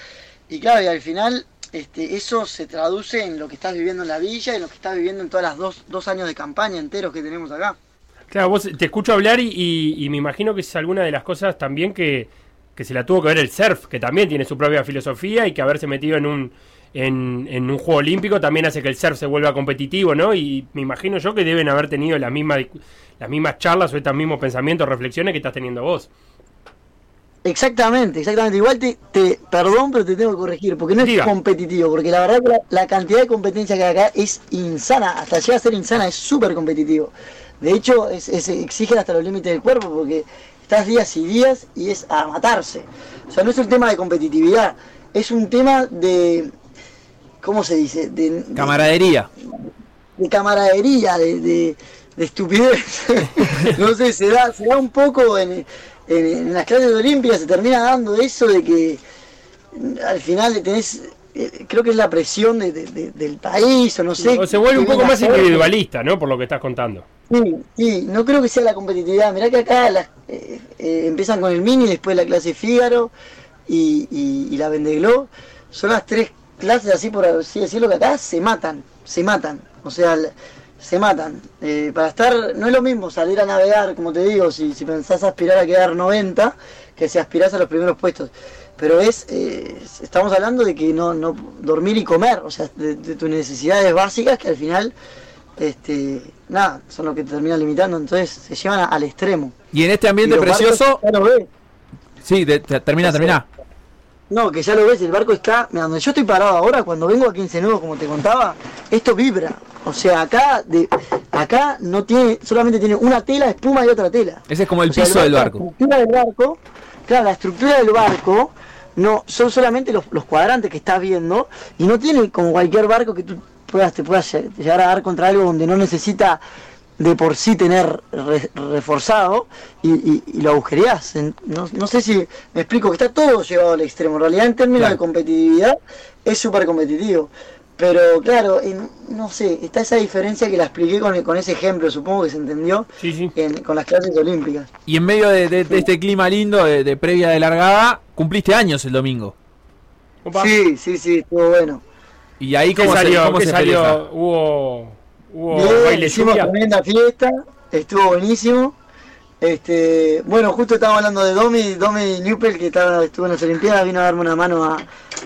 Y claro, y al final este, eso se traduce en lo que estás viviendo en la villa y en lo que estás viviendo en todas las dos, dos años de campaña enteros que tenemos acá. Claro, vos te escucho hablar y, y- y me imagino que es alguna de las cosas también que, que se la tuvo que ver el surf, que también tiene su propia filosofía y que haberse metido en un en, en un juego olímpico también hace que el surf se vuelva competitivo, ¿no? Y me imagino yo que deben haber tenido las mismas las mismas charlas o estos mismos pensamientos, reflexiones que estás teniendo vos. Exactamente, exactamente. Igual te, te perdón, pero te tengo que corregir, porque no es Diga. competitivo, porque la verdad que la, la cantidad de competencia que hay acá es insana, hasta llega a ser insana, es súper competitivo. De hecho, es, es- exigen hasta los límites del cuerpo, porque estás días y días y es a matarse. O sea, no es un tema de competitividad, es un tema de, ¿cómo se dice? De, de- Camaradería. de camaradería, de, de, de estupidez. no sé, se da, se da un poco en, en, en las clases olímpicas, se termina dando eso de que al final tenés, eh, creo que es la presión de- de- de- del país, o no sé. O se vuelve un poco más individualista, ¿no? Por lo que estás contando. Sí, sí, no creo que sea la competitividad. Mirá que acá las, eh, eh, empiezan con el mini, después la clase Fígaro y, y, y la Vendeglo. Son las tres clases, así por así decirlo, que acá se matan, se matan. O sea, se matan. Eh, para estar, no es lo mismo salir a navegar, como te digo, si, si pensás aspirar a quedar 90, que si aspirás a los primeros puestos. Pero es, eh, estamos hablando de que no, no dormir y comer, o sea, de, de tus necesidades básicas que al final este, nada, son lo que te terminan limitando, entonces se llevan a- al extremo. Y en este ambiente barcos precioso. ves. Sí, de- termina, termina. No, que ya lo ves, el barco está, mira, donde yo estoy parado ahora, cuando vengo a 15 nudos, como te contaba, esto vibra. O sea, acá de acá no tiene, solamente tiene una tela, espuma y otra tela. Ese es como el O sea, piso del barco. La estructura del barco, claro, la estructura del barco no son solamente los, los cuadrantes que estás viendo y no tiene como cualquier barco que tú puedas te puedas lle- llegar a dar contra algo donde no necesita de por sí tener re- reforzado y, y- y lo agujereás. No, no sé si me explico, que está todo llevado al extremo. En realidad, en términos Claro. de competitividad, es súper competitivo. Pero claro, en- no sé, está esa diferencia que la expliqué con, con ese ejemplo, supongo que se entendió en- con las clases olímpicas. Y en medio de, de- de este clima lindo de, de previa de largada, cumpliste años el domingo. Sí, sí, sí, estuvo bueno. Y ahí ¿Qué cómo se, salió? cómo ¿Qué se salió? Hubo, hubo Bien, baile hicimos tremenda fiesta, estuvo buenísimo. Este, bueno, justo estábamos hablando de Domi, Domi Newpel, que estaba, estuvo en las Olimpiadas, vino a darme una mano a,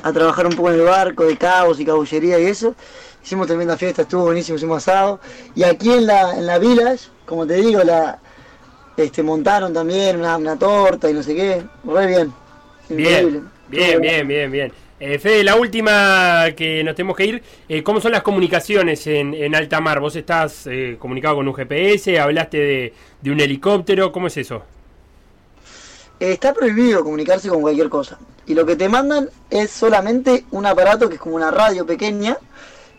a trabajar un poco en el barco, de caos y cabullería y eso. Hicimos tremenda fiesta, estuvo buenísimo, hicimos asado. Y aquí en la, en la Village, como te digo, la este montaron también una, una torta y no sé qué. Re bien. Increíble. Bien, bien, bien, bien, bien. Eh, Fede, la última que nos tenemos que ir, eh, ¿cómo son las comunicaciones en, alta mar? ¿Vos estás eh, comunicado con un GPS? ¿Hablaste de, de un helicóptero? ¿Cómo es eso? Eh, Está prohibido comunicarse con cualquier cosa. Y lo que te mandan es solamente un aparato que es como una radio pequeña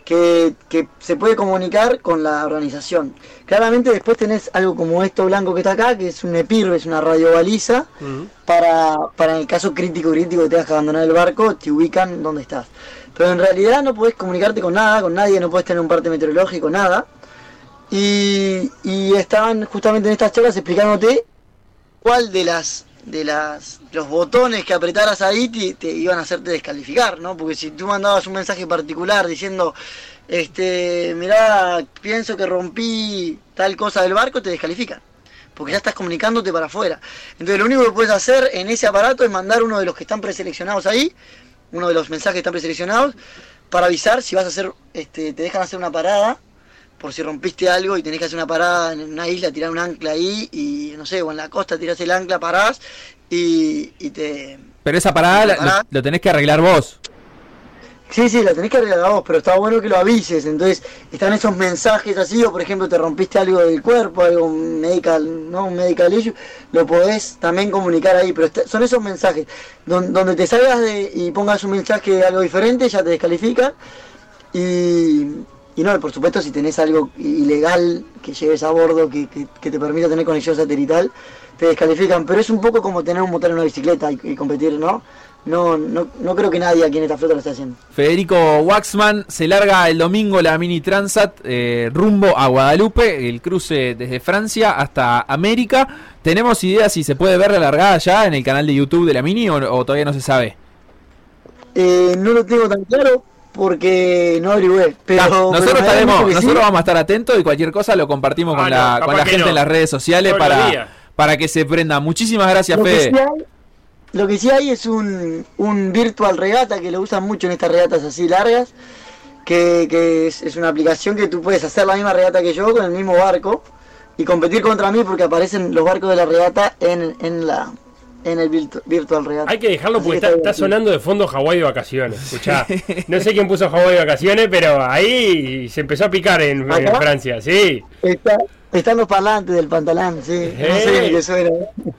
que, que se puede comunicar con la organización. Claramente después tenés algo como esto blanco que está acá, que es un EPIR, es una radiobaliza, para, para en el caso crítico crítico que tengas que abandonar el barco, te ubican donde estás. Pero en realidad no podés comunicarte con nada, con nadie, no podés tener un parte meteorológico, nada. Y, y estaban justamente en estas charlas explicándote cuál de las de las los botones que apretaras ahí te, te iban a hacerte descalificar, ¿no? Porque si tú mandabas un mensaje particular diciendo, este, mirá, pienso que rompí tal cosa del barco, te descalifican. Porque ya estás comunicándote para afuera. Entonces lo único que puedes hacer en ese aparato es mandar uno de los que están preseleccionados ahí, uno de los mensajes que están preseleccionados, para avisar si vas a hacer, este, te dejan hacer una parada por si rompiste algo y tenés que hacer una parada en una isla, tirar un ancla ahí y no sé, o en la costa tirás el ancla, parás y, y te... Pero esa parada la- lo, lo tenés que arreglar vos. Sí, sí, la tenés que arreglar a vos, pero está bueno que lo avises. Entonces, están esos mensajes así, o por ejemplo, te rompiste algo del cuerpo, algo medical, no un medical issue, lo podés también comunicar ahí, pero está- son esos mensajes. Don- donde te salgas de, y pongas un mensaje de algo diferente, ya te descalifican. Y, y no, por supuesto, si tenés algo ilegal que lleves a bordo, que, que- que te permita tener conexión satelital, te descalifican. Pero es un poco como tener un motor en una bicicleta y, y competir, ¿no? No, no, no creo que nadie aquí en esta flota lo esté haciendo. Federico Waxman se larga el domingo la Mini Transat eh, rumbo a Guadalupe, el cruce desde Francia hasta América. ¿Tenemos idea si se puede ver la largada ya en el canal de YouTube de la Mini o, o todavía no se sabe? Eh, no lo tengo tan claro porque no averigüé. Pero, pero nosotros da estaremos, sí. nosotros vamos a estar atentos y cualquier cosa lo compartimos Ah, con no, la, con la gente no. en las redes sociales Todos para, para que se prenda. Muchísimas gracias, Lo que, Fede. sí hay, lo que sí hay es un, un virtual regata que lo usan mucho en estas regatas así largas, que, que es, es una aplicación que tú puedes hacer la misma regata que yo con el mismo barco y competir contra mí porque aparecen los barcos de la regata en, en la en el virtu- virtual regata. Hay que dejarlo Así porque que está, sonando de fondo Hawái de vacaciones. Escuchá, no sé quién puso Hawái de vacaciones, pero ahí se empezó a picar en, en. Francia, sí. Está, Están los parlantes del pantalón, sí. No sé ni qué suena.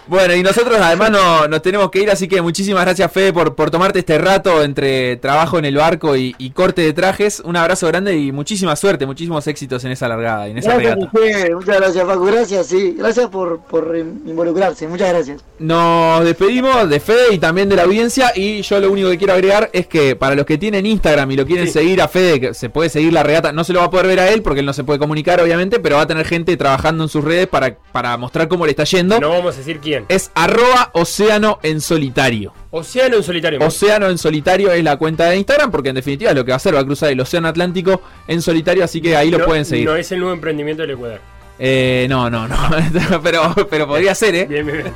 Bueno, y nosotros además no, nos tenemos que ir, así que muchísimas gracias, Fede, por, por tomarte este rato entre trabajo en el barco y, y corte de trajes. Un abrazo grande y muchísima suerte, muchísimos éxitos en esa largada y en esa Gracias. Miguel. Muchas gracias, Paco. Gracias, sí. Gracias por, por involucrarse. Muchas gracias. Nos despedimos de Fede y también de la audiencia. Y yo lo único que quiero agregar es que para los que tienen Instagram y lo quieren seguir a Fede, que se puede seguir la regata, no se lo va a poder ver a él porque él no se puede comunicar, obviamente, pero va a tener gente trabajando en sus redes para, para mostrar cómo le está yendo. No vamos a decir quién. Es arroba océano en solitario. Océano en solitario. Océano en solitario es la cuenta de Instagram porque en definitiva es lo que va a hacer, va a cruzar el océano Atlántico en solitario, así que ahí lo pueden seguir. No es el nuevo emprendimiento del Ecuador. Eh, no, no, no, pero, pero podría ser, ¿eh? Bien, bien, bien.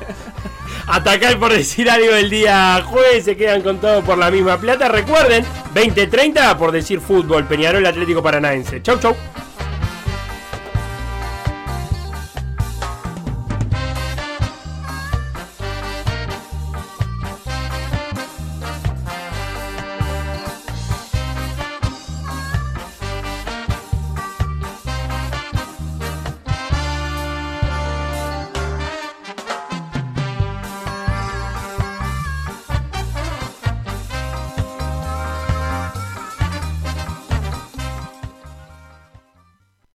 El por decir algo del día jueves. Se quedan con todo por la misma plata. Recuerden, 20-30 por decir fútbol. Peñarol Atlético Paranaense. Chau, chau.